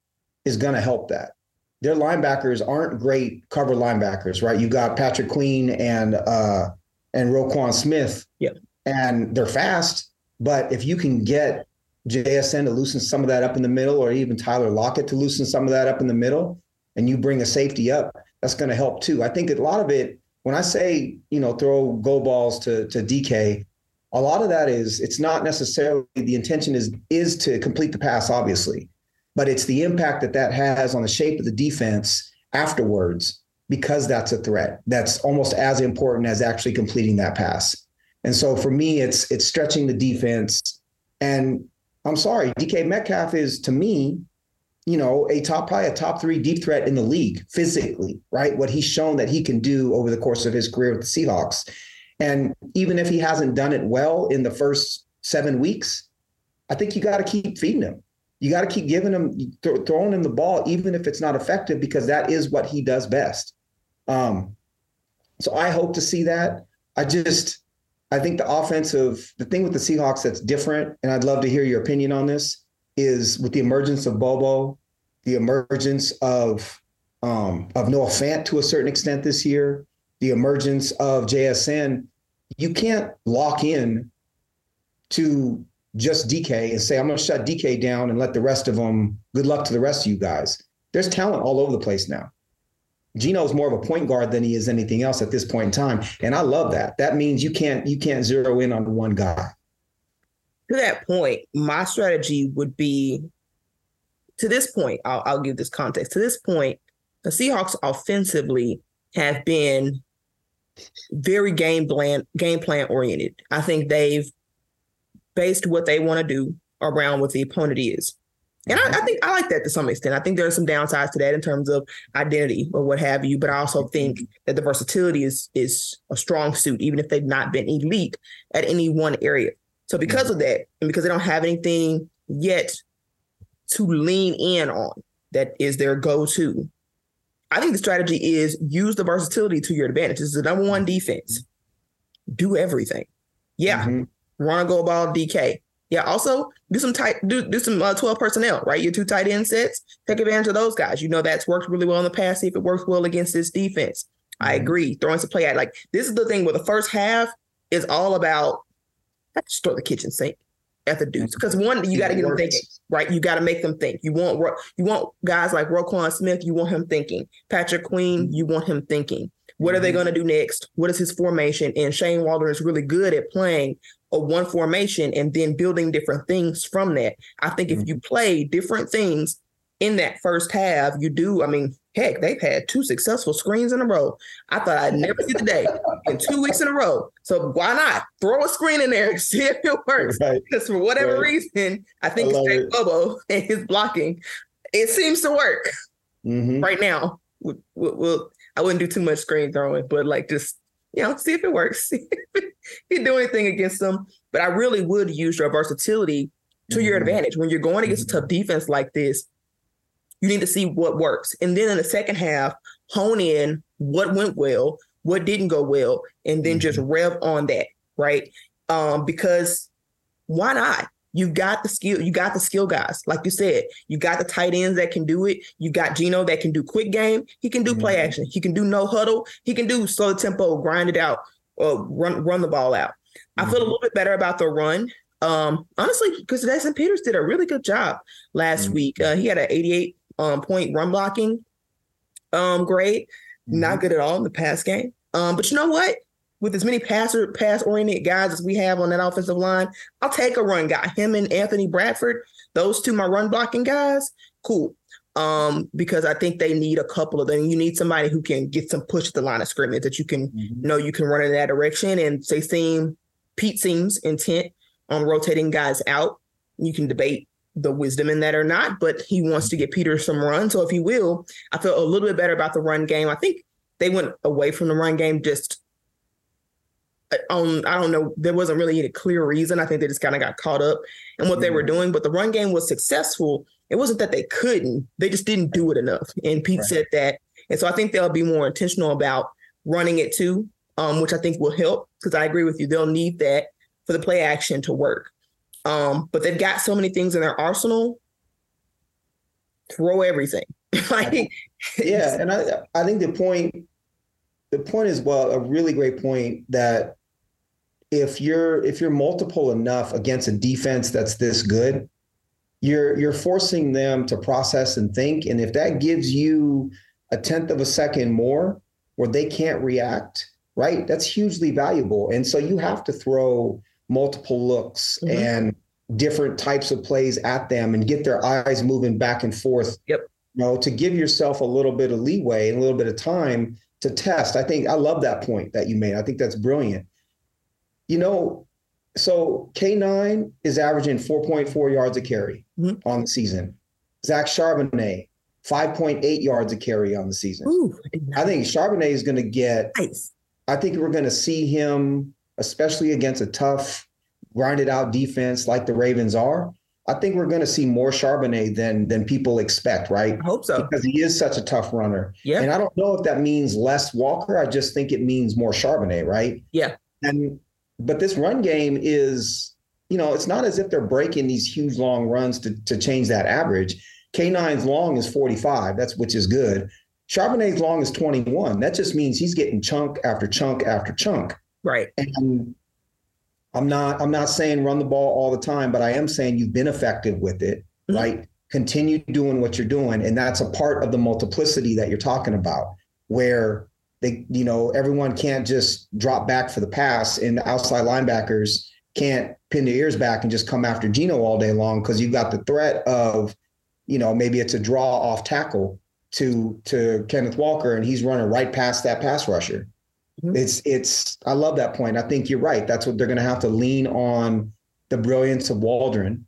is going to help that. Their linebackers aren't great cover linebackers, right? You got Patrick Queen and uh and Roquan Smith. Yeah. And they're fast, but if you can get JSN to loosen some of that up in the middle, or even Tyler Lockett to loosen some of that up in the middle, and you bring a safety up, that's going to help too. I think a lot of it, when I say, you know, throw go balls to to DK, a lot of that is it's not necessarily the intention is is to complete the pass, obviously, but it's the impact that that has on the shape of the defense afterwards because that's a threat. That's almost as important as actually completing that pass. And so for me, it's it's stretching the defense and I'm sorry, DK Metcalf is to me, you know, a top probably a top three deep threat in the league physically, right? What he's shown that he can do over the course of his career with the Seahawks. And even if he hasn't done it well in the first seven weeks, I think you got to keep feeding him. You got to keep giving him, th- throwing him the ball, even if it's not effective, because that is what he does best. Um, so I hope to see that. I just, I think the offensive, the thing with the Seahawks that's different, and I'd love to hear your opinion on this, is with the emergence of Bobo, the emergence of um, of Noah Fant to a certain extent this year, the emergence of JSN, you can't lock in to just DK and say, I'm going to shut DK down and let the rest of them, good luck to the rest of you guys. There's talent all over the place now. Geno is more of a point guard than he is anything else at this point in time. And I love that. That means you can't you can't zero in on one guy. To that point, my strategy would be to this point, I'll, I'll give this context. To this point, the Seahawks offensively have been very game plan game plan oriented. I think they've based what they want to do around what the opponent is. And I, I, think I like that to some extent. I think there are some downsides to that in terms of identity or what have you. But I also think that the versatility is is a strong suit, even if they've not been elite at any one area. So because of that, and because they don't have anything yet to lean in on that is their go-to, I think the strategy is use the versatility to your advantage. This is the number one defense. Do everything. Yeah. Mm-hmm. Run go ball DK. Yeah. Also do some tight do do some uh, 12 personnel, right? Your two tight end sets. Take advantage of those guys. You know that's worked really well in the past. See if it works well against this defense. Mm-hmm. I agree. Throwing some play at like this is the thing where the first half is all about I just throw the kitchen sink at the dudes because one you got to get them thinking right you got to make them think you want you want guys like Roquan Smith you want him thinking Patrick Queen you want him thinking what mm-hmm. are they mm-hmm. going to do next what is his formation and Shane Waldron is really good at playing a one formation and then building different things from that I think mm-hmm. if you play different things in that first half you do I mean Heck, they've had two successful screens in a row. I thought I'd never see the day [LAUGHS] in two weeks in a row. So why not throw a screen in there and [LAUGHS] see if it works? Right. Because for whatever right. reason, I think I it's Jake Bobo [LAUGHS] and his blocking. It seems to work mm-hmm. right now. We'll, we'll, I wouldn't do too much screen throwing, but like just you know, see if it works. See if you do anything against them. But I really would use your versatility to mm-hmm. your advantage when you're going against mm-hmm. a tough defense like this you need to see what works. And then in the second half, hone in what went well, what didn't go well, and then mm-hmm. just rev on that, right? Um, because why not? You got the skill, you got the skill guys. Like you said, you got the tight ends that can do it. You got Geno that can do quick game. He can do mm-hmm. play action. He can do no huddle. He can do slow tempo, grind it out, or run run the ball out. Mm-hmm. I feel a mm-hmm. little bit better about the run. Um, honestly, because Jason Peters did a really good job last mm-hmm. week. Uh, he had an 88 um, point run blocking um, grade. Mm-hmm. Not good at all in the pass game. Um, but you know what? With as many passer pass oriented guys as we have on that offensive line, I'll take a run guy. Him and Anthony Bradford, those two, my run blocking guys, cool. Um, because I think they need a couple of them. You need somebody who can get some push at the line of scrimmage that you can mm-hmm. know you can run in that direction. And they seem Pete seems intent on rotating guys out. You can debate the wisdom in that or not, but he wants to get Peter some run. So if he will, I feel a little bit better about the run game. I think they went away from the run game just on I don't know, there wasn't really any clear reason. I think they just kind of got caught up in what mm they were doing, but the run game was successful. It wasn't that they couldn't, they just didn't do it enough. And Pete right. said that. And so I think they'll be more intentional about running it too, um, which I think will help because I agree with you. They'll need that for the play action to work. Um, but they've got so many things in their arsenal. Throw everything. [LAUGHS] like, yeah, and I I think the point the point is well a really great point that if you're if you're multiple enough against a defense that's this good, you're you're forcing them to process and think, and if that gives you a tenth of a second more where they can't react, right? That's hugely valuable, and so you have to throw multiple looks mm-hmm. and different types of plays at them and get their eyes moving back and forth. Yep. You know, to give yourself a little bit of leeway and a little bit of time to test. I think I love that point that you made. I think that's brilliant. You know, so K9 is averaging 4.4 yards a carry mm-hmm. on the season. Zach Charbonnet, 5.8 yards a carry on the season. Ooh, I, I think Charbonnet is going to get, nice. I think we're going to see him especially against a tough, grinded out defense like the Ravens are, I think we're going to see more Charbonnet than than people expect, right? I hope so. Because he is such a tough runner. Yeah. And I don't know if that means less Walker. I just think it means more Charbonnet, right? Yeah. And but this run game is, you know, it's not as if they're breaking these huge long runs to, to change that average. K9's long is 45, that's which is good. Charbonnet's long as 21. That just means he's getting chunk after chunk after chunk. Right. And I'm not I'm not saying run the ball all the time, but I am saying you've been effective with it, mm-hmm. right? Continue doing what you're doing. And that's a part of the multiplicity that you're talking about, where they, you know, everyone can't just drop back for the pass and the outside linebackers can't pin their ears back and just come after Geno all day long because you've got the threat of, you know, maybe it's a draw off tackle to to Kenneth Walker and he's running right past that pass rusher. Mm-hmm. It's it's I love that point. I think you're right. That's what they're going to have to lean on the brilliance of Waldron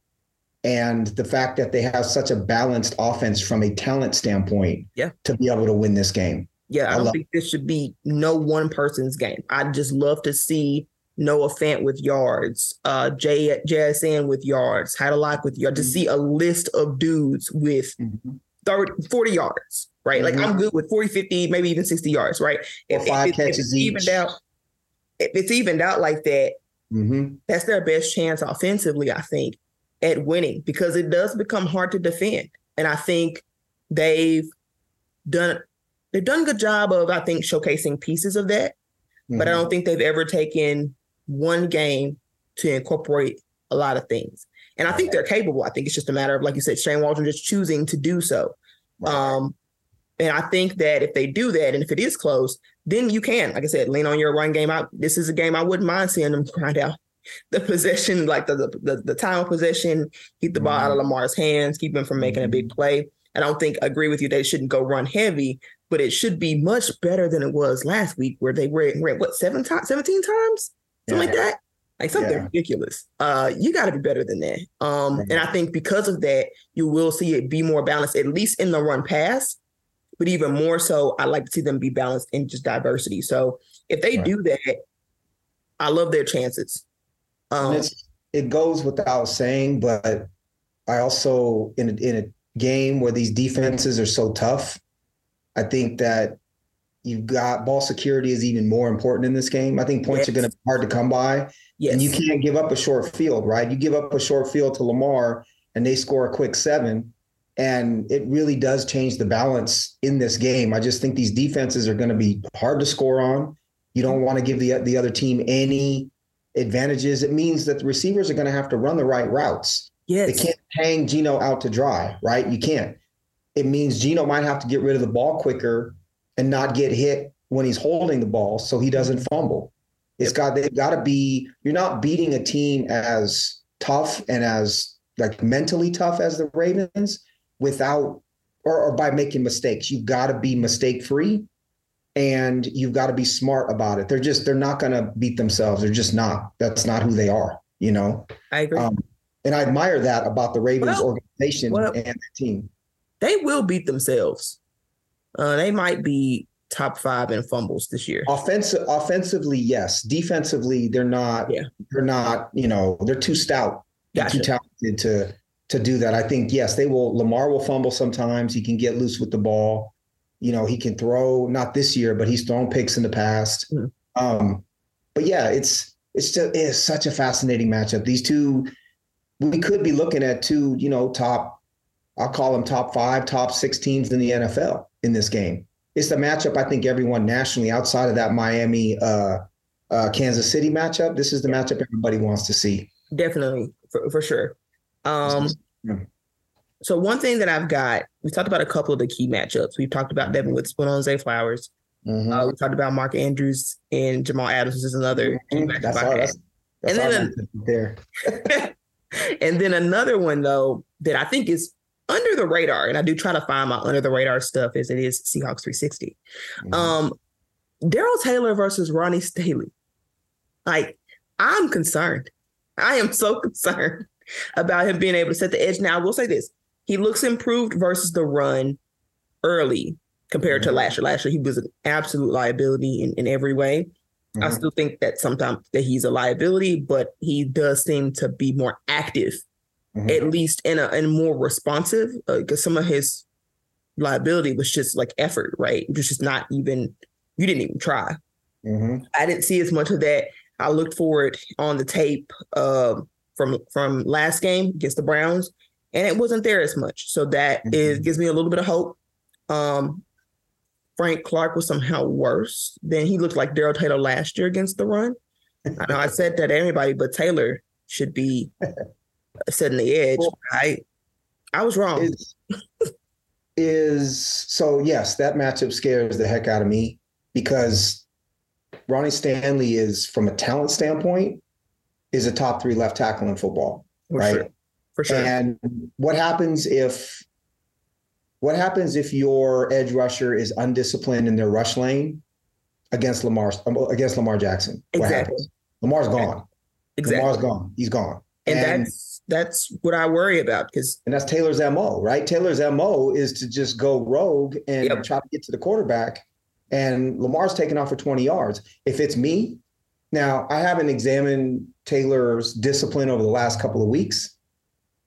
and the fact that they have such a balanced offense from a talent standpoint yeah. to be able to win this game. Yeah, I, I don't think this should be no one person's game. I'd just love to see Noah Fant with yards, uh, J- JSN with yards, Hadalock with yards, mm-hmm. to see a list of dudes with mm-hmm. 30, 40 yards, right? Mm-hmm. Like I'm good with 40, 50, maybe even 60 yards, right? If, five if, catches if evened out, if it's evened out like that, mm-hmm. that's their best chance offensively, I think, at winning because it does become hard to defend. And I think they've done they've done a good job of, I think, showcasing pieces of that. But I mm-hmm. don't think they've ever taken one game to incorporate a lot of things. And I think they're capable. I think it's just a matter of, like you said, Shane Waldron just choosing to do so. Right. Um, and I think that if they do that, and if it is close, then you can, like I said, lean on your run game out. This is a game I wouldn't mind seeing them [LAUGHS] grind out the possession, like the the, the time of possession, keep the ball mm-hmm. out of mm-hmm. Lamar's hands, keep him from making a big mm-hmm. play. I don't think agree with you they shouldn't go run heavy, but it should be much better than it was last week, where they were, were what seven times, seventeen times, something yeah. like that like something yeah. ridiculous. Uh, you got to be better than that. Um, and I think because of that, you will see it be more balanced, at least in the run pass. But even more so, I like to see them be balanced in just diversity. So if they right. do that, I love their chances. Um, it goes without saying, but I also in a, in a game where these defenses are so tough, I think that you've got ball security is even more important in this game. I think points yes. are going to be hard to come by. Yes. And you can't give up a short field, right? You give up a short field to Lamar and they score a quick seven. And it really does change the balance in this game. I just think these defenses are going to be hard to score on. You don't want to give the, the other team any advantages. It means that the receivers are going to have to run the right routes. Yes. They can't hang Geno out to dry, right? You can't. It means Geno might have to get rid of the ball quicker and not get hit when he's holding the ball so he doesn't fumble. It's got they've got to be. You're not beating a team as tough and as like mentally tough as the Ravens without or, or by making mistakes. You've got to be mistake free, and you've got to be smart about it. They're just they're not going to beat themselves. They're just not. That's not who they are. You know. I agree. Um, and I admire that about the Ravens well, organization well, and the team. They will beat themselves. Uh, they might be top five in fumbles this year. Offensive, offensively, yes. Defensively, they're not. Yeah. They're not. You know, they're too stout. Gotcha. Too talented to to do that. I think yes, they will. Lamar will fumble sometimes. He can get loose with the ball. You know, he can throw. Not this year, but he's thrown picks in the past. Mm-hmm. Um, but yeah, it's it's just it's such a fascinating matchup. These two, we could be looking at two. You know, top. I'll call them top five, top six teams in the NFL in this game it's the matchup I think everyone nationally outside of that Miami uh, uh, Kansas City matchup. This is the matchup everybody wants to see. Definitely, for, for sure. Um, So one thing that I've got, we talked about a couple of the key matchups. We've talked about Devon Witherspoon on Zay Flowers. Mm-hmm. Uh, we talked about Mark Andrews and Jamal Adams. Is another mm-hmm. matchup that's all, that's, that's and then there. [LAUGHS] and then another one though that I think is under the radar, and I do try to find my under the radar stuff as it is Seahawks 360. Mm-hmm. Um, Darrell Taylor versus Ronnie Stanley. Like, I'm concerned. I am so [LAUGHS] concerned about him being able to set the edge. Now, I will say this: he looks improved versus the run early compared mm-hmm. to last year. Last year, he was an absolute liability in, in every way. Mm-hmm. I still think that sometimes that he's a liability, but he does seem to be more active mm-hmm. at least in a and more responsive because uh, some of his liability was just like effort, right? It was just not even you didn't even try. Mm-hmm. I didn't see as much of that. I looked for it on the tape uh, from from last game against the Browns, and it wasn't there as much. So that mm-hmm. is gives me a little bit of hope. Um, Frank Clark was somehow worse, than he looked like Darrell Taylor last year against the run. I know I said that to everybody, but Taylor should be [LAUGHS] setting the edge. Well, I I was wrong. Is, is so yes, that matchup scares the heck out of me because Ronnie Stanley is, from a talent standpoint, is a top three left tackle in football, For right? Sure. For sure. And what happens if what happens if your edge rusher is undisciplined in their rush lane against Lamar against Lamar Jackson? Exactly. Lamar's gone. Exactly. Lamar's gone. He's gone. And, and that's that's what I worry about because and that's Taylor's mo, right? Taylor's mo is to just go rogue and yep. try to get to the quarterback, and Lamar's taking off for twenty yards. If it's me, now I haven't examined Taylor's discipline over the last couple of weeks,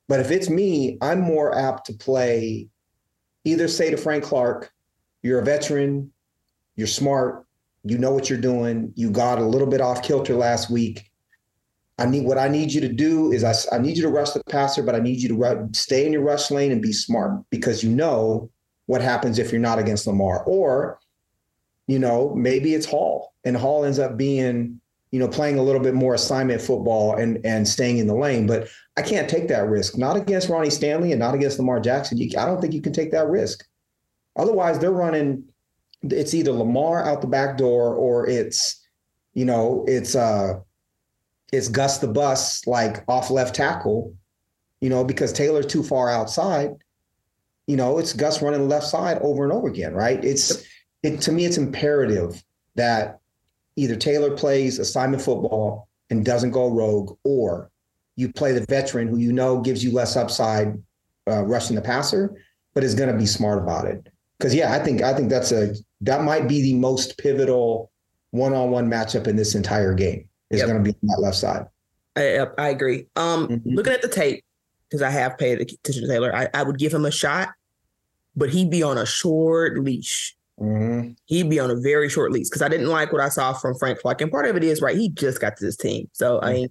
but if it's me, I'm more apt to play either say to Frank Clark, you're a veteran, you're smart, you know what you're doing, you got a little bit off kilter last week. I need what I need you to do is I, I need you to rush the passer, but I need you to stay in your rush lane and be smart because you know what happens if you're not against Lamar. Or, you know, maybe it's Hall and Hall ends up being, you know, playing a little bit more assignment football and and staying in the lane. But I can't take that risk. Not against Ronnie Stanley and not against Lamar Jackson. You, I don't think you can take that risk. Otherwise, they're running. It's either Lamar out the back door or it's, you know, it's uh it's Gus the bus like off left tackle, you know, because Taylor's too far outside. You know, it's Gus running the left side over and over again, right? It's it to me, it's imperative that either Taylor plays assignment football and doesn't go rogue, or you play the veteran who you know gives you less upside uh, rushing the passer, but is going to be smart about it. Because yeah, I think I think that's a that might be the most pivotal one-on-one matchup in this entire game is yep. going to be on that left side. I, I agree. Um, mm-hmm. Looking at the tape, because I have paid attention to Taylor, I, I, would give him a shot, but he'd be on a short leash. Mm-hmm. He'd be on a very short leash because I didn't like what I saw from Frank Clark. And part of it is, right, he just got to this team. So, mm-hmm. I mean,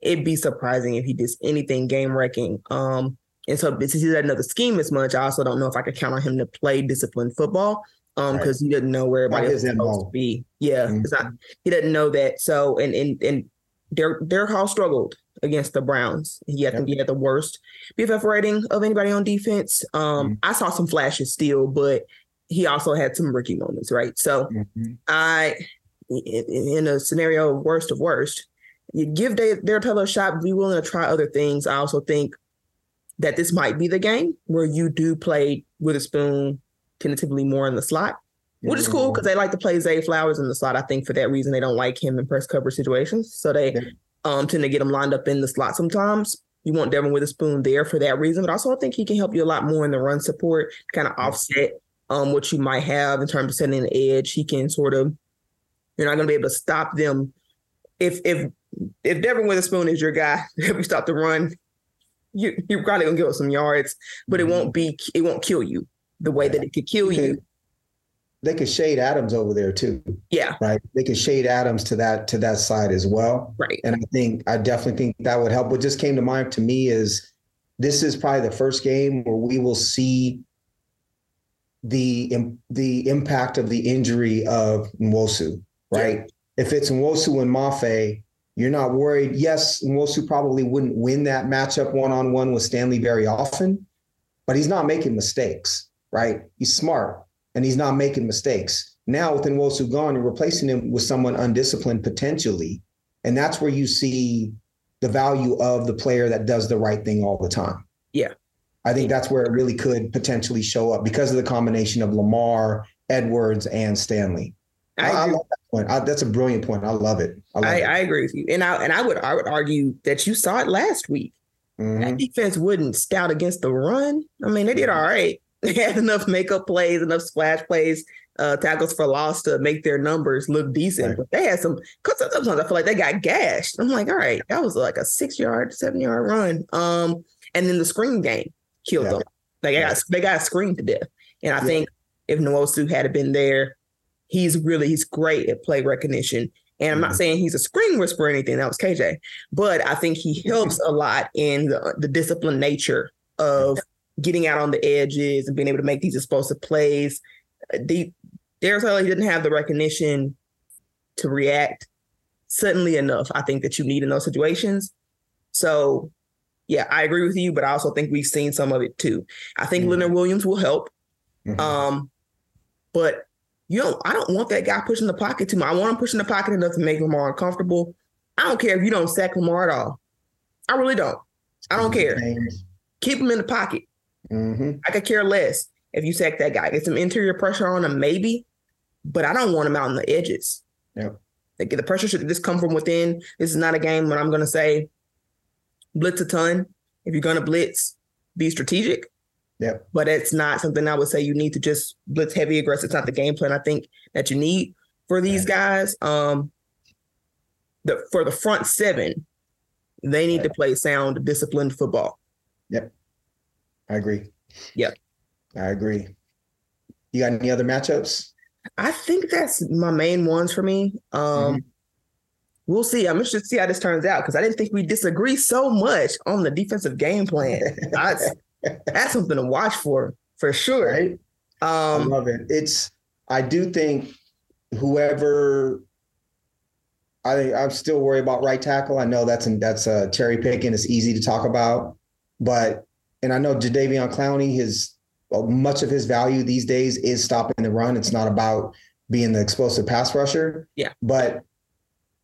it'd be surprising if he did anything game wrecking. Um, and so since he doesn't know the scheme as much, I also don't know if I could count on him to play disciplined football um because right. he didn't know where everybody was supposed to be. Yeah, mm-hmm. not, he didn't know that. So and and and their their Hall struggled against the Browns. He had yep. to be at the worst PFF rating of anybody on defense. Um, mm-hmm. I saw some flashes still, but he also had some rookie moments, right? So mm-hmm. I, in a scenario of worst of worst, you give their Taylor a shot, be willing to try other things. I also think that this might be the game where you do play Witherspoon tentatively more in the slot, which is cool because they like to play Zay Flowers in the slot. I think for that reason they don't like him in press cover situations, so they um, tend to get him lined up in the slot sometimes. You want Devon Witherspoon there for that reason, but also I think he can help you a lot more in the run support, kind of offset um, what you might have in terms of setting the edge. He can sort of, you're not going to be able to stop them. If if if Devon Witherspoon is your guy, [LAUGHS] if we stop the run, you you're probably gonna give up some yards, but it won't be it won't kill you the way that it could kill you. They could shade Adams over there too. Yeah. Right. They could shade Adams to that to that side as well. Right. And I think I definitely think that would help. What just came to mind to me is this is probably the first game where we will see the the impact of the injury of Nwosu, right? Yeah. If it's Nwosu and Mafe, you're not worried. Yes, Nwosu probably wouldn't win that matchup one on one with Stanley very often, but he's not making mistakes right? He's smart and he's not making mistakes. Now with Nwosu gone, you're replacing him with someone undisciplined potentially. And that's where you see the value of the player that does the right thing all the time. Yeah. I think that's where it really could potentially show up because of the combination of Lamar, Edwards, and Stanley. I, I love that point. I, that's a brilliant point. I love it. I, love I, it. I, agree with you, and I and I would I would argue that you saw it last week. Mm-hmm. That defense wouldn't stout against the run. I mean, they did all right, they had enough makeup plays, enough splash plays, uh, tackles for loss to make their numbers look decent. Right. But they had some, because sometimes I feel like they got gashed. I'm like, all right, that was like a six yard, seven yard run. Um, and then the screen game killed yeah. them. They got they got screened to death. And I yeah. think if Nwosu had been there, he's really he's great at play recognition. And I'm not mm-hmm. saying he's a screen whisperer or anything. That was KJ, but I think he helps a lot in the, the disciplined nature of getting out on the edges and being able to make these explosive plays. The Darius didn't have the recognition to react suddenly enough. I think that you need in those situations. So, yeah, I agree with you, but I also think we've seen some of it too. I think mm-hmm. Leonard Williams will help. Mm-hmm. Um, but you know, I don't want that guy pushing the pocket too much. I want him pushing the pocket enough to make Lamar uncomfortable. I don't care if you don't sack Lamar at all. I really don't. I don't care. Keep him in the pocket. Mm-hmm. I could care less if you sack that guy. Get some interior pressure on him, maybe, but I don't want him out on the edges. Yep. Like the pressure should just come from within. This is not a game when I'm going to say blitz a ton. If you're going to blitz, be strategic. Yep. But it's not something I would say you need to just blitz heavy aggressive. It's not the game plan I think that you need for these guys. Um, the for the front seven, they need right. to play sound, disciplined football. Yep. I agree. Yep. I agree. You got any other matchups? I think that's my main ones for me. Um, mm-hmm. We'll see. I'm interested to see how this turns out because I didn't think we disagree so much on the defensive game plan. [LAUGHS] that's, that's something to watch for for sure. Right? Um, I love it. It's. I do think whoever. I I'm still worried about right tackle. I know that's that's a cherry picking. It's easy to talk about, but and I know Jadeveon Clowney, his uh, much of his value these days is stopping the run. It's not about being the explosive pass rusher. Yeah. But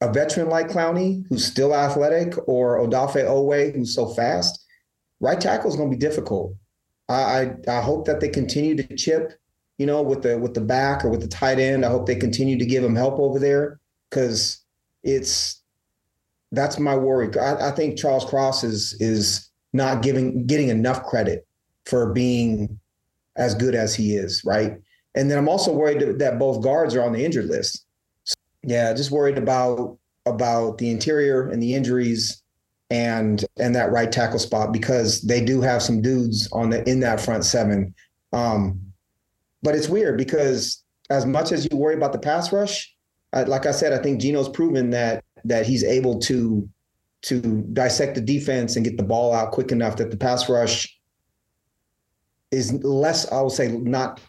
a veteran like Clowney, who's still athletic, or Odafe Oweh, who's so fast, right tackle is going to be difficult. I, I, I hope that they continue to chip, you know, with the with the back or with the tight end. I hope they continue to give him help over there because it's that's my worry. I, I think Charles Cross is is not giving getting enough credit for being as good as he is, right? And then I'm also worried that both guards are on the injured list. So, yeah, just worried about about the interior and the injuries and and that right tackle spot because they do have some dudes on the in that front seven. Um, but it's weird because as much as you worry about the pass rush, like I said, I think Geno's proven that that he's able to to dissect the defense and get the ball out quick enough that the pass rush is less, I would say, not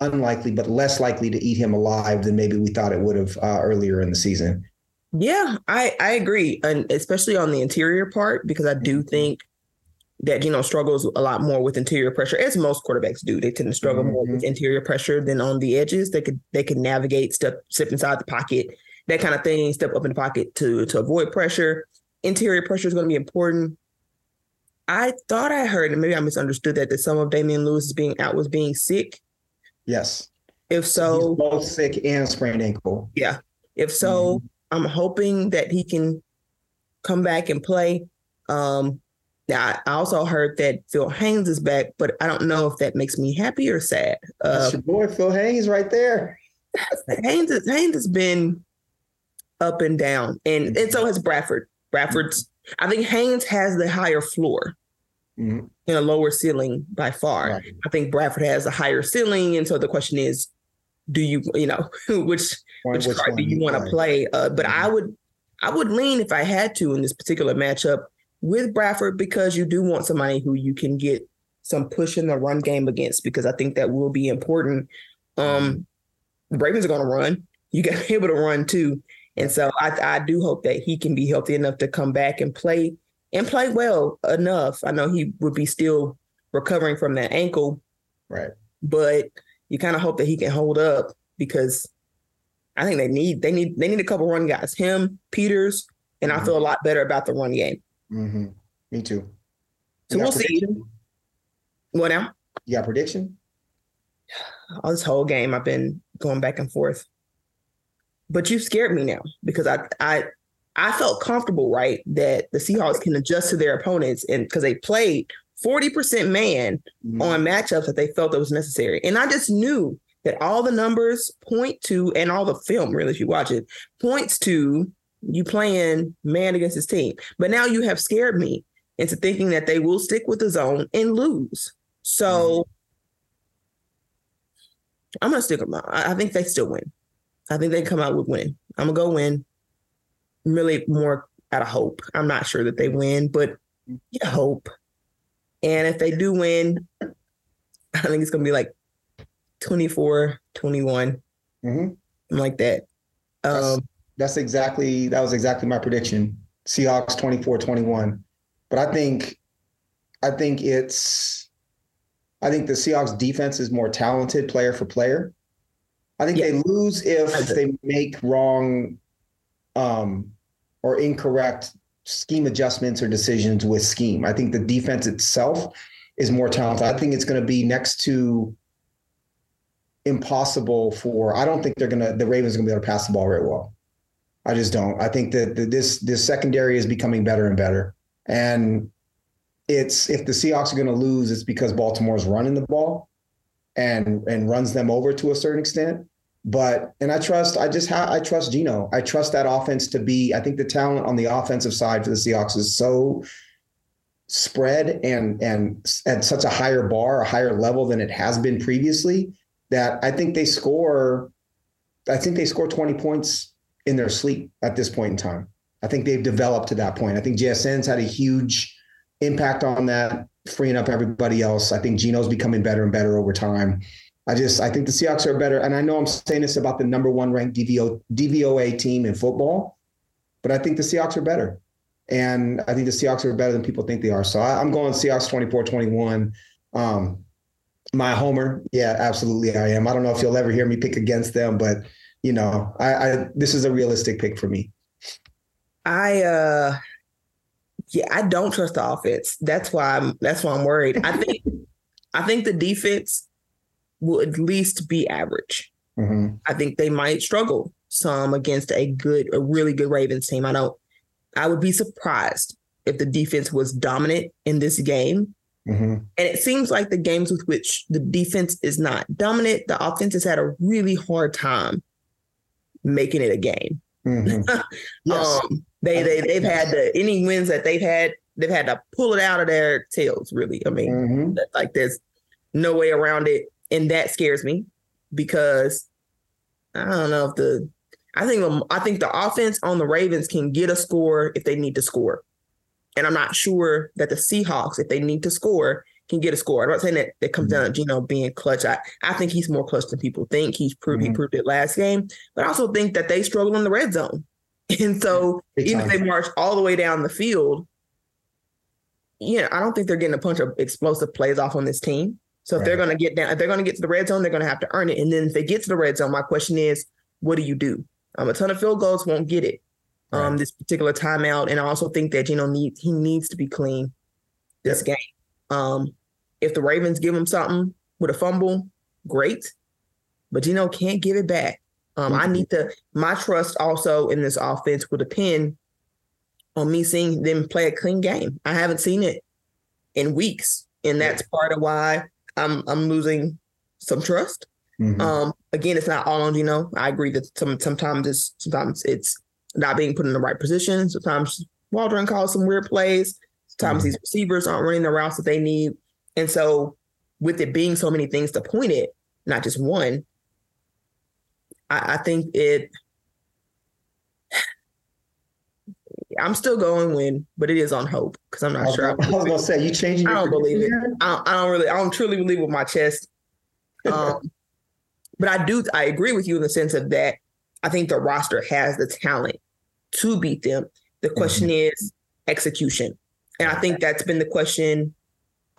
unlikely, but less likely to eat him alive than maybe we thought it would have uh, earlier in the season. Yeah, I I agree, and especially on the interior part because I do think that you know struggles a lot more with interior pressure, as most quarterbacks do. They tend to struggle mm-hmm. more with mm-hmm. interior pressure than on the edges. They could they could navigate, step step inside the pocket, that kind of thing, step up in the pocket to to avoid pressure. Interior pressure is going to be important. I thought I heard, and maybe I misunderstood that, that some of Damien Lewis being out was being sick. Yes. If so, He's both sick and sprained ankle. Yeah. If so, mm-hmm. I'm hoping that he can come back and play. Um, I also heard that Phil Haynes is back, but I don't know if that makes me happy or sad. Uh, That's your boy Phil Haynes right there. [LAUGHS] Haynes, Haynes has been up and down, and and so has Bradford. Bradford's. I think Haynes has the higher floor mm-hmm. and a lower ceiling by far. Right. I think Bradford has a higher ceiling, and so the question is, do you you know [LAUGHS] which which, which card do you want to play? Uh, but mm-hmm. I would I would lean if I had to in this particular matchup with Bradford because you do want somebody who you can get some push in the run game against because I think that will be important. Um, mm-hmm. the Ravens are going to run. You got to [LAUGHS] be able to run too. And so I, I do hope that he can be healthy enough to come back and play and play well enough. I know he would be still recovering from that ankle. Right. But you kind of hope that he can hold up because I think they need they need they need a couple run guys. Him, Peters, and mm-hmm. I feel a lot better about the run game. Mm-hmm. Me too. So we'll see. What now? You got prediction? [SIGHS] All this whole game, I've been going back and forth. But you scared me now because I I I felt comfortable, right, that the Seahawks can adjust to their opponents and because they played 40% man mm-hmm. on matchups that they felt that was necessary. And I just knew that all the numbers point to, and all the film, really, if you watch it, points to you playing man against his team. But now you have scared me into thinking that they will stick with the zone and lose. So mm-hmm. I'm gonna stick with them. I think they still win. I think they come out with win. I'm gonna go win really more out of hope. I'm not sure that they win, but you hope. And if they do win, I think it's going to be like 24 21. mm-hmm. like that. Um, that's, that's exactly that was exactly my prediction. Seahawks 24-21. But I think I think it's I think the Seahawks defense is more talented player for player. I think yeah. they lose if they make wrong um, or incorrect scheme adjustments or decisions with scheme. I think the defense itself is more talented. I think it's going to be next to impossible for. I don't think they're going to. The Ravens are going to be able to pass the ball very well. I just don't. I think that this this secondary is becoming better and better, and it's if the Seahawks are going to lose, it's because Baltimore's running the ball and and runs them over to a certain extent. But and I trust, I just ha- I trust Geno. I trust that offense to be. I think the talent on the offensive side for the Seahawks is so spread and and at such a higher bar, a higher level than it has been previously. That I think they score. I think they score twenty points in their sleep at this point in time. I think they've developed to that point. I think JSN's had a huge impact on that, freeing up everybody else. I think Geno's becoming better and better over time. I just I think the Seahawks are better, and I know I'm saying this about the number one ranked DVO DVOA team in football, but I think the Seahawks are better, and I think the Seahawks are better than people think they are. So I, am going Seahawks 24-21. Um, my homer, yeah, absolutely, I am. I don't know if you'll ever hear me pick against them, but you know, I, I this is a realistic pick for me. I uh yeah, I don't trust the offense. That's why I'm that's why I'm worried. I think [LAUGHS] I think the defense will at least be average. Mm-hmm. I think they might struggle some against a good, a really good Ravens team. I don't. I would be surprised if the defense was dominant in this game. Mm-hmm. And it seems like the games with which the defense is not dominant, the offense has had a really hard time making it a game. Mm-hmm. [LAUGHS] yes. um, they they they've had the any wins that they've had, they've had to pull it out of their tails. Really, I mean, mm-hmm. like there's no way around it and that scares me because I don't know if the I think I think the offense on the Ravens can get a score if they need to score, and I'm not sure that the Seahawks, if they need to score, can get a score. I'm not saying that it comes down to Geno being clutch. I, I think he's more clutch than people think. He's proved mm-hmm. he proved it last game, but I also think that they struggle in the red zone, [LAUGHS] and so even if they march all the way down the field, yeah, I don't think they're getting a bunch of explosive plays off on this team. So if right. they're going to get down, if they're going to get to the red zone, they're going to have to earn it. And then if they get to the red zone, my question is, what do you do? Um, a ton of field goals won't get it. Um, this particular timeout, and I also think that you know need he needs to be clean this yep. game. Um, if the Ravens give him something with a fumble, great, but you know can't give it back. Um, mm-hmm. I need to my trust also in this offense will depend on me seeing them play a clean game. I haven't seen it in weeks, and that's part of why I'm I'm losing some trust. Mm-hmm. Um, again, it's not all on you know. I agree that some sometimes it's sometimes it's not being put in the right position. Sometimes Waldron calls some weird plays. Sometimes mm-hmm. these receivers aren't running the routes that they need. And so, with it being so many things to point it, not just one, I, I think it [SIGHS] I'm still going win, but it is on hope because I'm not I sure. I was gonna say you changing. I don't believe it. I don't, I don't, really. I don't truly believe with my chest. Um, [LAUGHS] but I do. I agree with you in the sense of that. I think the roster has the talent to beat them. The question mm-hmm. is execution, and I think that's been the question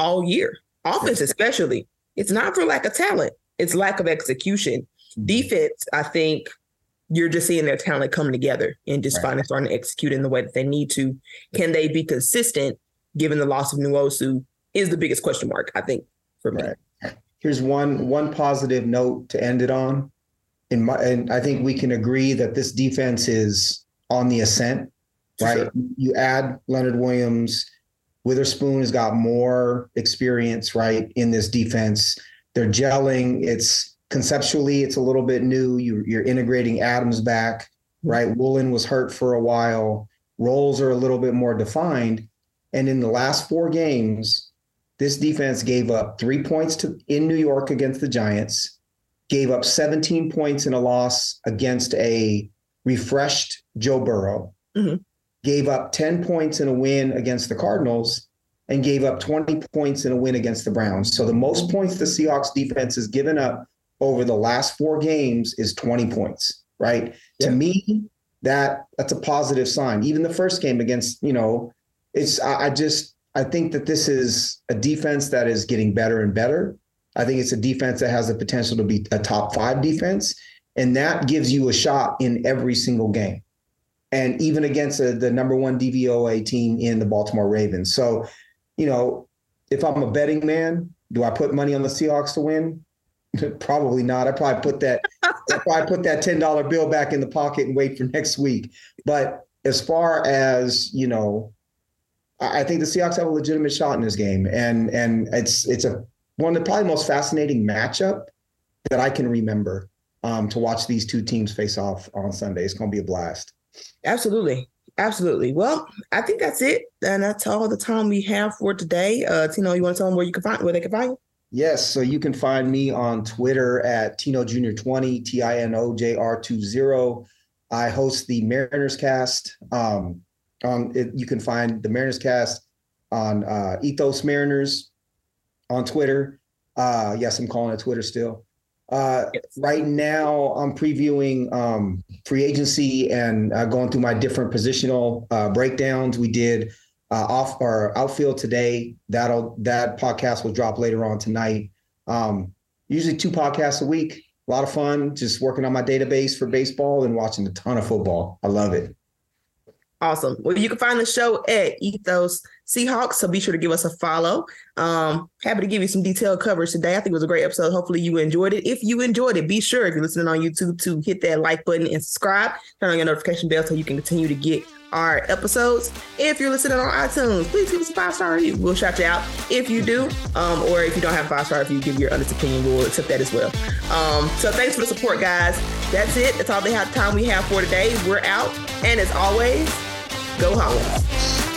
all year. Offense, especially, it's not for lack of talent; it's lack of execution. Mm-hmm. Defense, I think you're just seeing their talent come together and just right. finally starting to execute in the way that they need to. Can they be consistent given the loss of Nwosu is the biggest question mark, I think, for me. Right. Here's one one positive note to end it on. In my and I think we can agree that this defense is on the ascent, right? Sure. You add Leonard Williams, Witherspoon has got more experience, right, in this defense. They're gelling. It's conceptually it's a little bit new. You, you're integrating Adams back, right? Woolen was hurt for a while. Roles are a little bit more defined. And in the last four games, this defense gave up three points to in New York against the Giants, gave up 17 points in a loss against a refreshed Joe Burrow, mm-hmm. Gave up 10 points in a win against the Cardinals, and gave up 20 points in a win against the Browns. So the most points the Seahawks defense has given up over the last four games is 20 points, right? Yeah. To me, that that's a positive sign. Even the first game against, you know, it's I, I just I think that this is a defense that is getting better and better. I think it's a defense that has the potential to be a top five defense. And that gives you a shot in every single game. And even against a, the number one DVOA team in the Baltimore Ravens. So, you know, if I'm a betting man, do I put money on the Seahawks to win? [LAUGHS] probably not. I probably put that I probably put that ten dollar bill back in the pocket and wait for next week. But as far as you know, I think the Seahawks have a legitimate shot in this game, and and it's it's a one of the probably most fascinating matchup that I can remember um, to watch these two teams face off on Sunday. It's going to be a blast. Absolutely. Absolutely. Well, I think that's it. And that's all the time we have for today. Uh, Tino, you want to tell them where you can find where they can find you? Yes. So you can find me on Twitter at Tino Jr. 20, T I N O J R 20. I host the Mariners cast. Um, on it, you can find the Mariners cast on uh, Ethos Mariners on Twitter. Uh, yes, I'm calling it Twitter still. Uh, yes. Right now, I'm previewing um, free agency and uh, going through my different positional uh, breakdowns. We did uh, off our outfield today. That'll that podcast will drop later on tonight. Um, usually two podcasts a week. A lot of fun, just working on my database for baseball and watching a ton of football. I love it. Awesome. Well, you can find the show at Ethos Seahawks, so be sure to give us a follow. Um, happy to give you some detailed coverage today. I think it was a great episode. Hopefully, you enjoyed it. If you enjoyed it, be sure if you're listening on YouTube to hit that like button and subscribe. Turn on your notification bell so you can continue to get our episodes. If you're listening on iTunes, please give us a five star review. We'll shout you out if you do, um, or if you don't have five star, if you give your honest opinion, we'll accept that as well. Um, so thanks for the support, guys. That's it. That's all the time we have for today. We're out, and as always. Đúng?